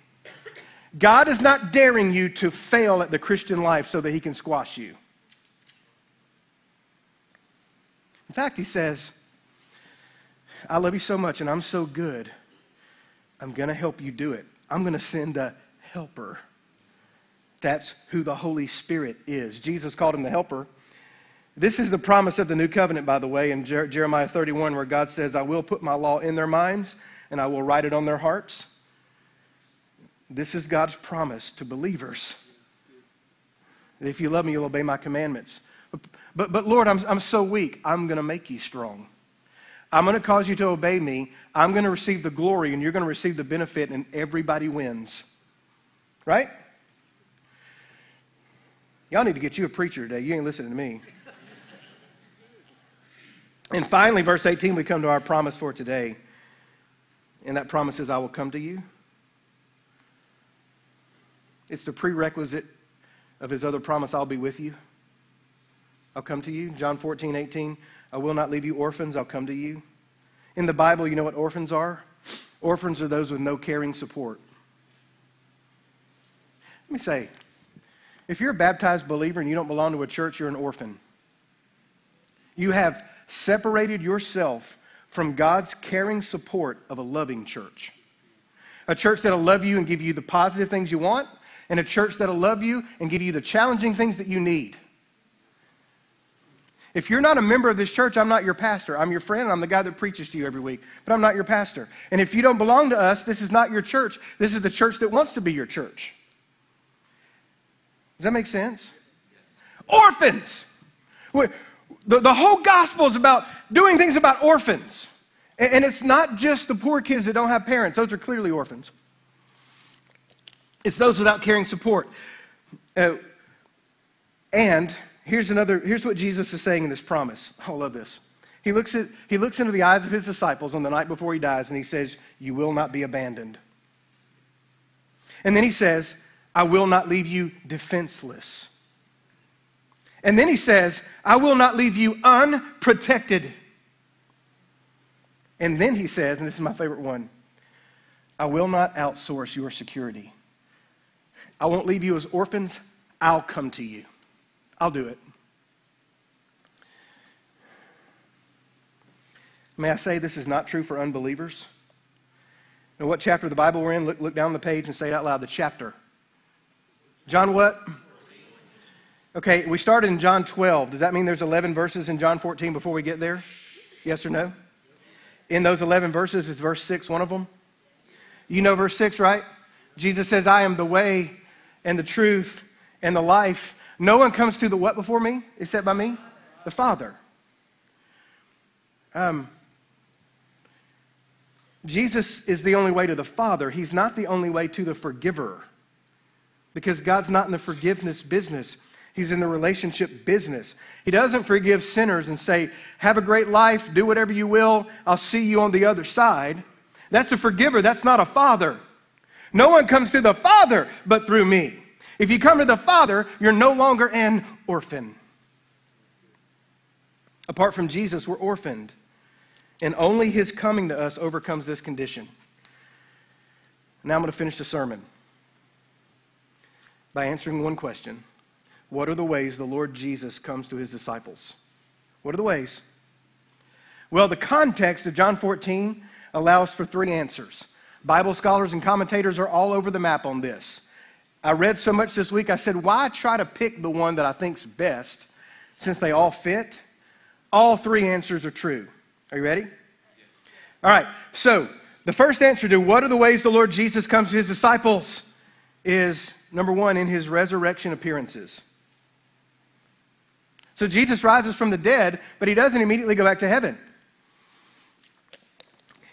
God is not daring you to fail at the Christian life so that he can squash you. In fact, he says, I love you so much and I'm so good, I'm going to help you do it. I'm going to send a helper. That's who the Holy Spirit is. Jesus called him the helper. This is the promise of the new covenant, by the way, in Jer- Jeremiah 31, where God says, I will put my law in their minds and I will write it on their hearts. This is God's promise to believers. That if you love me, you'll obey my commandments. But, but, but Lord, I'm, I'm so weak. I'm going to make you strong. I'm going to cause you to obey me. I'm going to receive the glory, and you're going to receive the benefit, and everybody wins. Right? Y'all need to get you a preacher today. You ain't listening to me. And finally, verse 18, we come to our promise for today. And that promise is, I will come to you. It's the prerequisite of his other promise, I'll be with you. I'll come to you. John 14, 18, I will not leave you orphans, I'll come to you. In the Bible, you know what orphans are? Orphans are those with no caring support. Let me say, if you're a baptized believer and you don't belong to a church, you're an orphan. You have separated yourself from God's caring support of a loving church. A church that'll love you and give you the positive things you want, and a church that'll love you and give you the challenging things that you need. If you're not a member of this church, I'm not your pastor. I'm your friend, I'm the guy that preaches to you every week, but I'm not your pastor. And if you don't belong to us, this is not your church. This is the church that wants to be your church. Does that make sense? Orphans. The, the whole gospel is about doing things about orphans. And, and it's not just the poor kids that don't have parents, those are clearly orphans. It's those without caring support. Uh, and here's another, here's what Jesus is saying in this promise. I love this. He looks, at, he looks into the eyes of his disciples on the night before he dies and he says, You will not be abandoned. And then he says, I will not leave you defenseless. And then he says, I will not leave you unprotected. And then he says, and this is my favorite one, I will not outsource your security. I won't leave you as orphans. I'll come to you. I'll do it. May I say this is not true for unbelievers? Now, what chapter of the Bible we're in? Look, look down the page and say it out loud the chapter. John what? Okay, we started in John 12. Does that mean there's 11 verses in John 14 before we get there? Yes or no? In those 11 verses, is verse 6 one of them? You know verse 6, right? Jesus says, I am the way and the truth and the life. No one comes to the what before me except by me? The Father. Um, Jesus is the only way to the Father. He's not the only way to the forgiver because God's not in the forgiveness business. He's in the relationship business. He doesn't forgive sinners and say, Have a great life, do whatever you will, I'll see you on the other side. That's a forgiver, that's not a father. No one comes to the Father but through me. If you come to the Father, you're no longer an orphan. Apart from Jesus, we're orphaned. And only his coming to us overcomes this condition. Now I'm going to finish the sermon by answering one question What are the ways the Lord Jesus comes to his disciples? What are the ways? Well, the context of John 14 allows for three answers. Bible scholars and commentators are all over the map on this. I read so much this week, I said, why try to pick the one that I think's best since they all fit? All three answers are true. Are you ready? All right, so the first answer to what are the ways the Lord Jesus comes to his disciples is number one, in his resurrection appearances. So Jesus rises from the dead, but he doesn't immediately go back to heaven.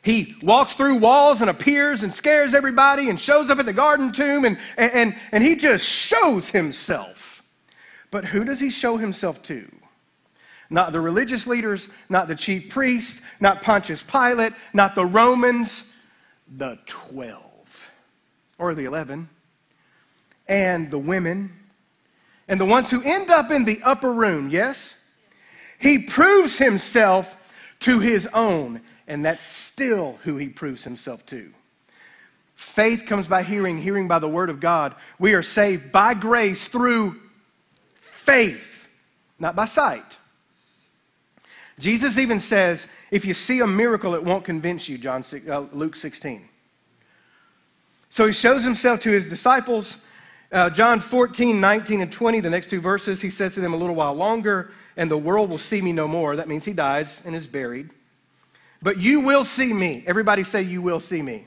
He walks through walls and appears and scares everybody and shows up at the garden tomb and, and, and he just shows himself. But who does he show himself to? Not the religious leaders, not the chief priests, not Pontius Pilate, not the Romans, the 12 or the 11, and the women, and the ones who end up in the upper room, yes? He proves himself to his own and that's still who he proves himself to. Faith comes by hearing, hearing by the word of God. We are saved by grace through faith, not by sight. Jesus even says, if you see a miracle, it won't convince you, John, uh, Luke 16. So he shows himself to his disciples. Uh, John 14, 19, and 20, the next two verses, he says to them a little while longer, and the world will see me no more. That means he dies and is buried but you will see me. Everybody say, You will see me.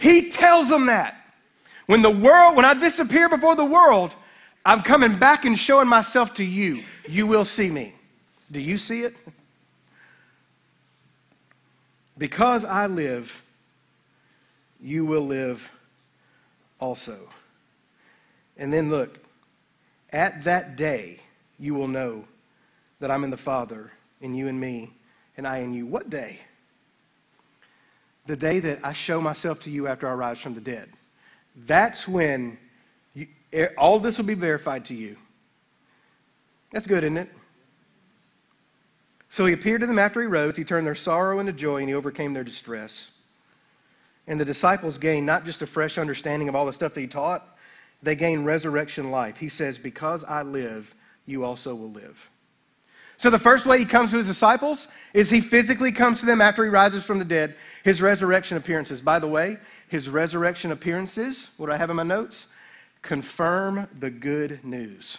He tells them that. When the world, when I disappear before the world, I'm coming back and showing myself to you. You will see me. Do you see it? Because I live, you will live also. And then look, at that day, you will know that I'm in the Father, and you and me, and I in you. What day? The day that I show myself to you after I rise from the dead. That's when you, all this will be verified to you. That's good, isn't it? So he appeared to them after he rose. He turned their sorrow into joy and he overcame their distress. And the disciples gained not just a fresh understanding of all the stuff that he taught, they gain resurrection life. He says, Because I live, you also will live. So, the first way he comes to his disciples is he physically comes to them after he rises from the dead, his resurrection appearances. By the way, his resurrection appearances, what do I have in my notes? Confirm the good news.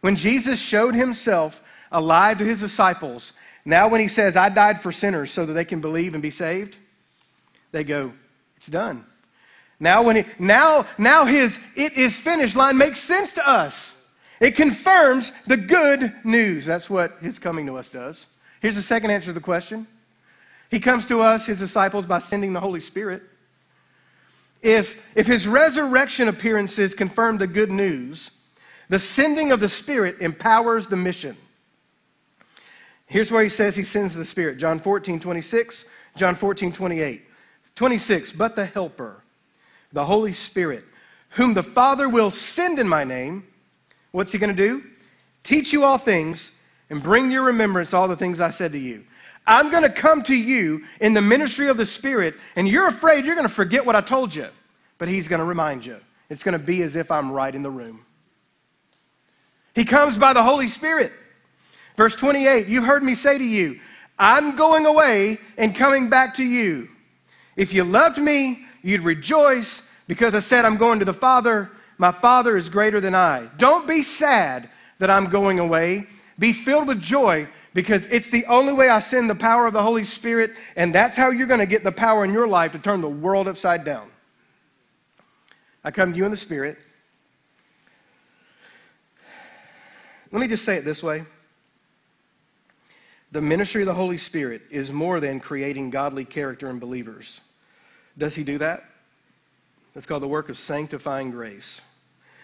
When Jesus showed himself alive to his disciples, now when he says, I died for sinners so that they can believe and be saved, they go, It's done. Now, when he, now, now his it is finished line makes sense to us. It confirms the good news. That's what his coming to us does. Here's the second answer to the question He comes to us, his disciples, by sending the Holy Spirit. If, if his resurrection appearances confirm the good news, the sending of the Spirit empowers the mission. Here's where he says he sends the Spirit John 14, 26, John 14, 28. 26, but the Helper, the Holy Spirit, whom the Father will send in my name, What's he going to do? Teach you all things and bring your remembrance all the things I said to you. I'm going to come to you in the ministry of the Spirit, and you're afraid you're going to forget what I told you, but he's going to remind you. It's going to be as if I'm right in the room. He comes by the Holy Spirit. Verse 28 You've heard me say to you, I'm going away and coming back to you. If you loved me, you'd rejoice because I said, I'm going to the Father my Father is greater than I. Don't be sad that I'm going away. Be filled with joy because it's the only way I send the power of the Holy Spirit, and that's how you're going to get the power in your life to turn the world upside down. I come to you in the Spirit. Let me just say it this way the ministry of the Holy Spirit is more than creating godly character in believers. Does he do that? That's called the work of sanctifying grace.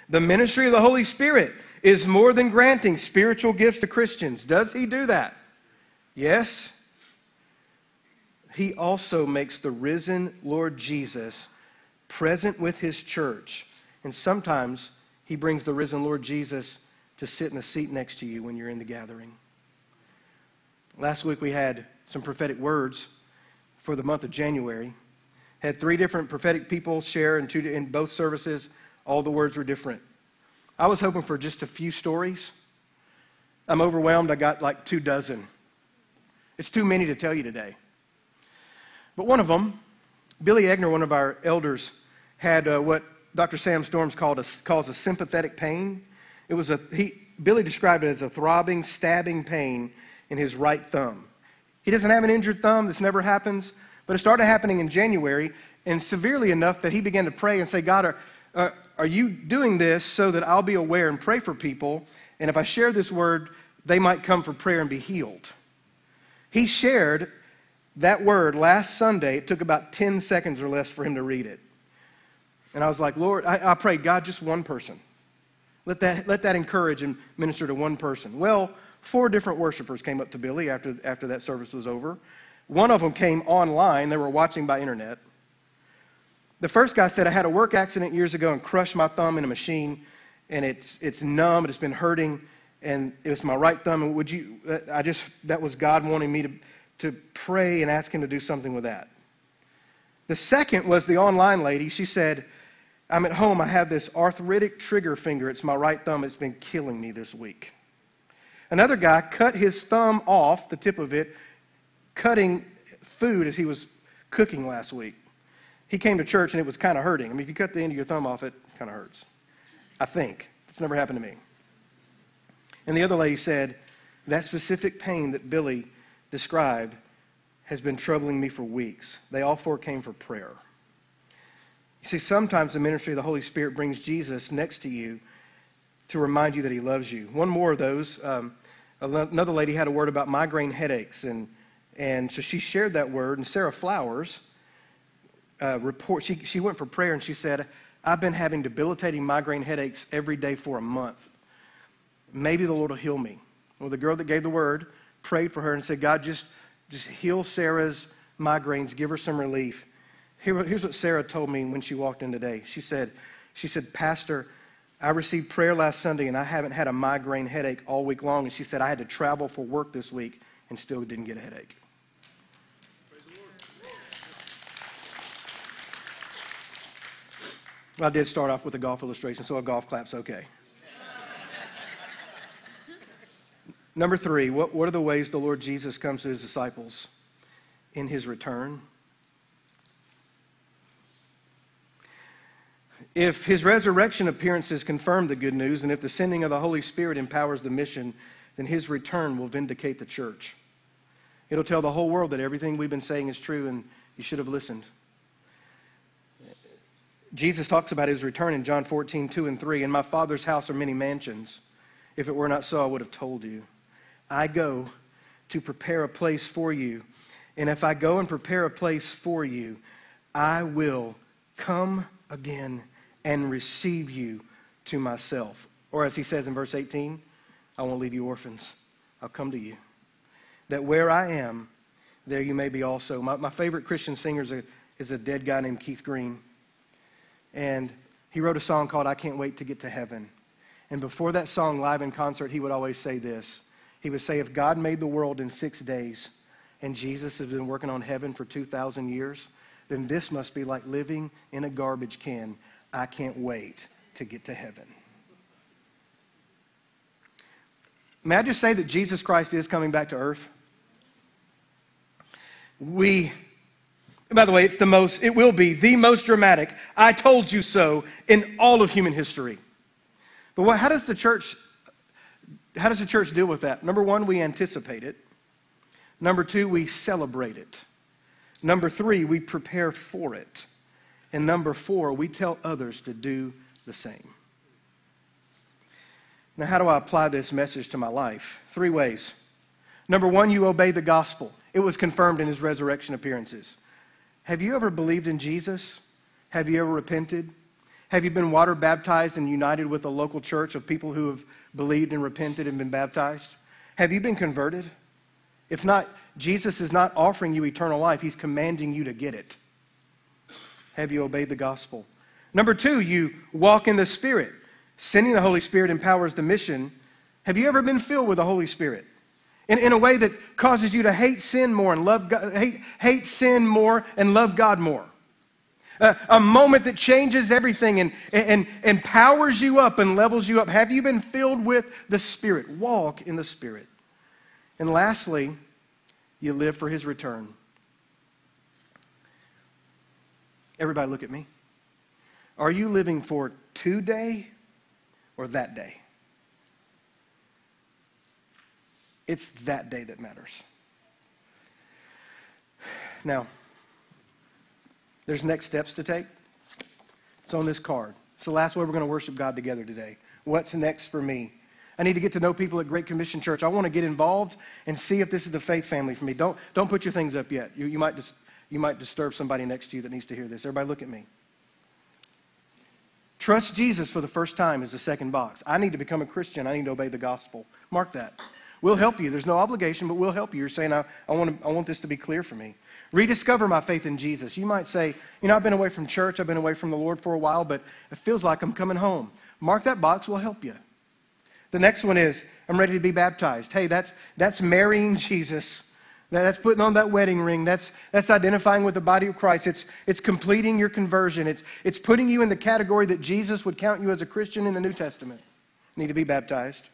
The ministry of the Holy Spirit is more than granting spiritual gifts to Christians. Does he do that? Yes. He also makes the risen Lord Jesus present with his church and sometimes He brings the risen Lord Jesus to sit in the seat next to you when you're in the gathering. Last week we had some prophetic words for the month of January. Had three different prophetic people share in, two, in both services. All the words were different. I was hoping for just a few stories. I'm overwhelmed. I got like two dozen. It's too many to tell you today. But one of them, Billy Egner, one of our elders, had uh, what Dr. Sam Storms called a, calls a sympathetic pain. It was a, he, Billy described it as a throbbing, stabbing pain in his right thumb. He doesn't have an injured thumb, this never happens, but it started happening in January and severely enough that he began to pray and say, God, are, uh, are you doing this so that I'll be aware and pray for people? And if I share this word, they might come for prayer and be healed. He shared that word last Sunday. It took about 10 seconds or less for him to read it. And I was like, Lord, I, I prayed, God, just one person. Let that, let that encourage and minister to one person. Well, four different worshipers came up to Billy after, after that service was over. One of them came online, they were watching by internet. The first guy said, I had a work accident years ago and crushed my thumb in a machine, and it's, it's numb, it's been hurting, and it was my right thumb. And would you, uh, I just, that was God wanting me to, to pray and ask Him to do something with that. The second was the online lady. She said, I'm at home. I have this arthritic trigger finger. It's my right thumb. It's been killing me this week. Another guy cut his thumb off, the tip of it, cutting food as he was cooking last week. He came to church and it was kind of hurting. I mean, if you cut the end of your thumb off, it kind of hurts. I think. It's never happened to me. And the other lady said, That specific pain that Billy described has been troubling me for weeks. They all four came for prayer. You see, sometimes the ministry of the Holy Spirit brings Jesus next to you to remind you that he loves you. One more of those. Um, another lady had a word about migraine headaches, and, and so she shared that word. And Sarah Flowers uh, report, she, she went for prayer and she said, I've been having debilitating migraine headaches every day for a month. Maybe the Lord will heal me. Well, the girl that gave the word prayed for her and said, God, just, just heal Sarah's migraines, give her some relief. Here, here's what Sarah told me when she walked in today. She said, she said, Pastor, I received prayer last Sunday and I haven't had a migraine headache all week long. And she said, I had to travel for work this week and still didn't get a headache. I did start off with a golf illustration, so a golf clap's okay. Number three, what, what are the ways the Lord Jesus comes to his disciples in his return? If his resurrection appearances confirm the good news, and if the sending of the Holy Spirit empowers the mission, then his return will vindicate the church. It'll tell the whole world that everything we've been saying is true and you should have listened. Jesus talks about his return in John 14, 2 and 3. In my Father's house are many mansions. If it were not so, I would have told you. I go to prepare a place for you. And if I go and prepare a place for you, I will come again and receive you to myself. Or as he says in verse 18, I won't leave you orphans. I'll come to you. That where I am, there you may be also. My, my favorite Christian singer is a, is a dead guy named Keith Green. And he wrote a song called I Can't Wait to Get to Heaven. And before that song, live in concert, he would always say this. He would say, If God made the world in six days and Jesus has been working on heaven for 2,000 years, then this must be like living in a garbage can. I can't wait to get to heaven. May I just say that Jesus Christ is coming back to earth? We by the way, it's the most, it will be the most dramatic, I told you so, in all of human history. But what, how does the church, how does the church deal with that? Number one, we anticipate it. Number two, we celebrate it. Number three, we prepare for it. And number four, we tell others to do the same. Now, how do I apply this message to my life? Three ways. Number one, you obey the gospel. It was confirmed in his resurrection appearances. Have you ever believed in Jesus? Have you ever repented? Have you been water baptized and united with a local church of people who have believed and repented and been baptized? Have you been converted? If not, Jesus is not offering you eternal life, He's commanding you to get it. Have you obeyed the gospel? Number two, you walk in the Spirit. Sending the Holy Spirit empowers the mission. Have you ever been filled with the Holy Spirit? In, in a way that causes you to hate sin more and love God, hate, hate sin more and love God more. A moment that changes everything and, and, and powers you up and levels you up. Have you been filled with the Spirit? Walk in the Spirit. And lastly, you live for His return. Everybody, look at me. Are you living for today or that day? It's that day that matters. Now, there's next steps to take. It's on this card. It's the last way we're going to worship God together today. What's next for me? I need to get to know people at Great Commission Church. I want to get involved and see if this is the faith family for me. Don't, don't put your things up yet. You, you, might dis, you might disturb somebody next to you that needs to hear this. Everybody, look at me. Trust Jesus for the first time is the second box. I need to become a Christian. I need to obey the gospel. Mark that. We'll help you. There's no obligation, but we'll help you. You're saying, I, I, want, to, I want this to be clear for me. Rediscover my faith in Jesus. You might say, you know, I've been away from church, I've been away from the Lord for a while, but it feels like I'm coming home. Mark that box, we'll help you. The next one is, I'm ready to be baptized. Hey, that's, that's marrying Jesus. That's putting on that wedding ring. That's, that's identifying with the body of Christ. It's, it's completing your conversion. It's, it's putting you in the category that Jesus would count you as a Christian in the New Testament. Need to be baptized.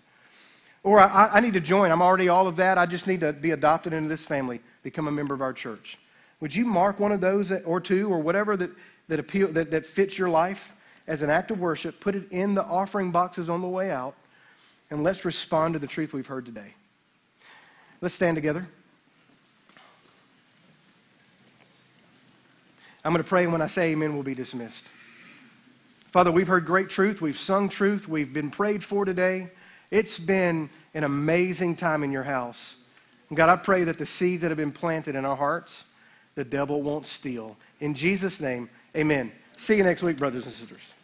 Or I, I need to join. I'm already all of that. I just need to be adopted into this family, become a member of our church. Would you mark one of those or two or whatever that, that, appeal, that, that fits your life as an act of worship? Put it in the offering boxes on the way out, and let's respond to the truth we've heard today. Let's stand together. I'm going to pray, and when I say amen, we'll be dismissed. Father, we've heard great truth. We've sung truth. We've been prayed for today. It's been an amazing time in your house. And God, I pray that the seeds that have been planted in our hearts, the devil won't steal. In Jesus' name, amen. See you next week, brothers and sisters.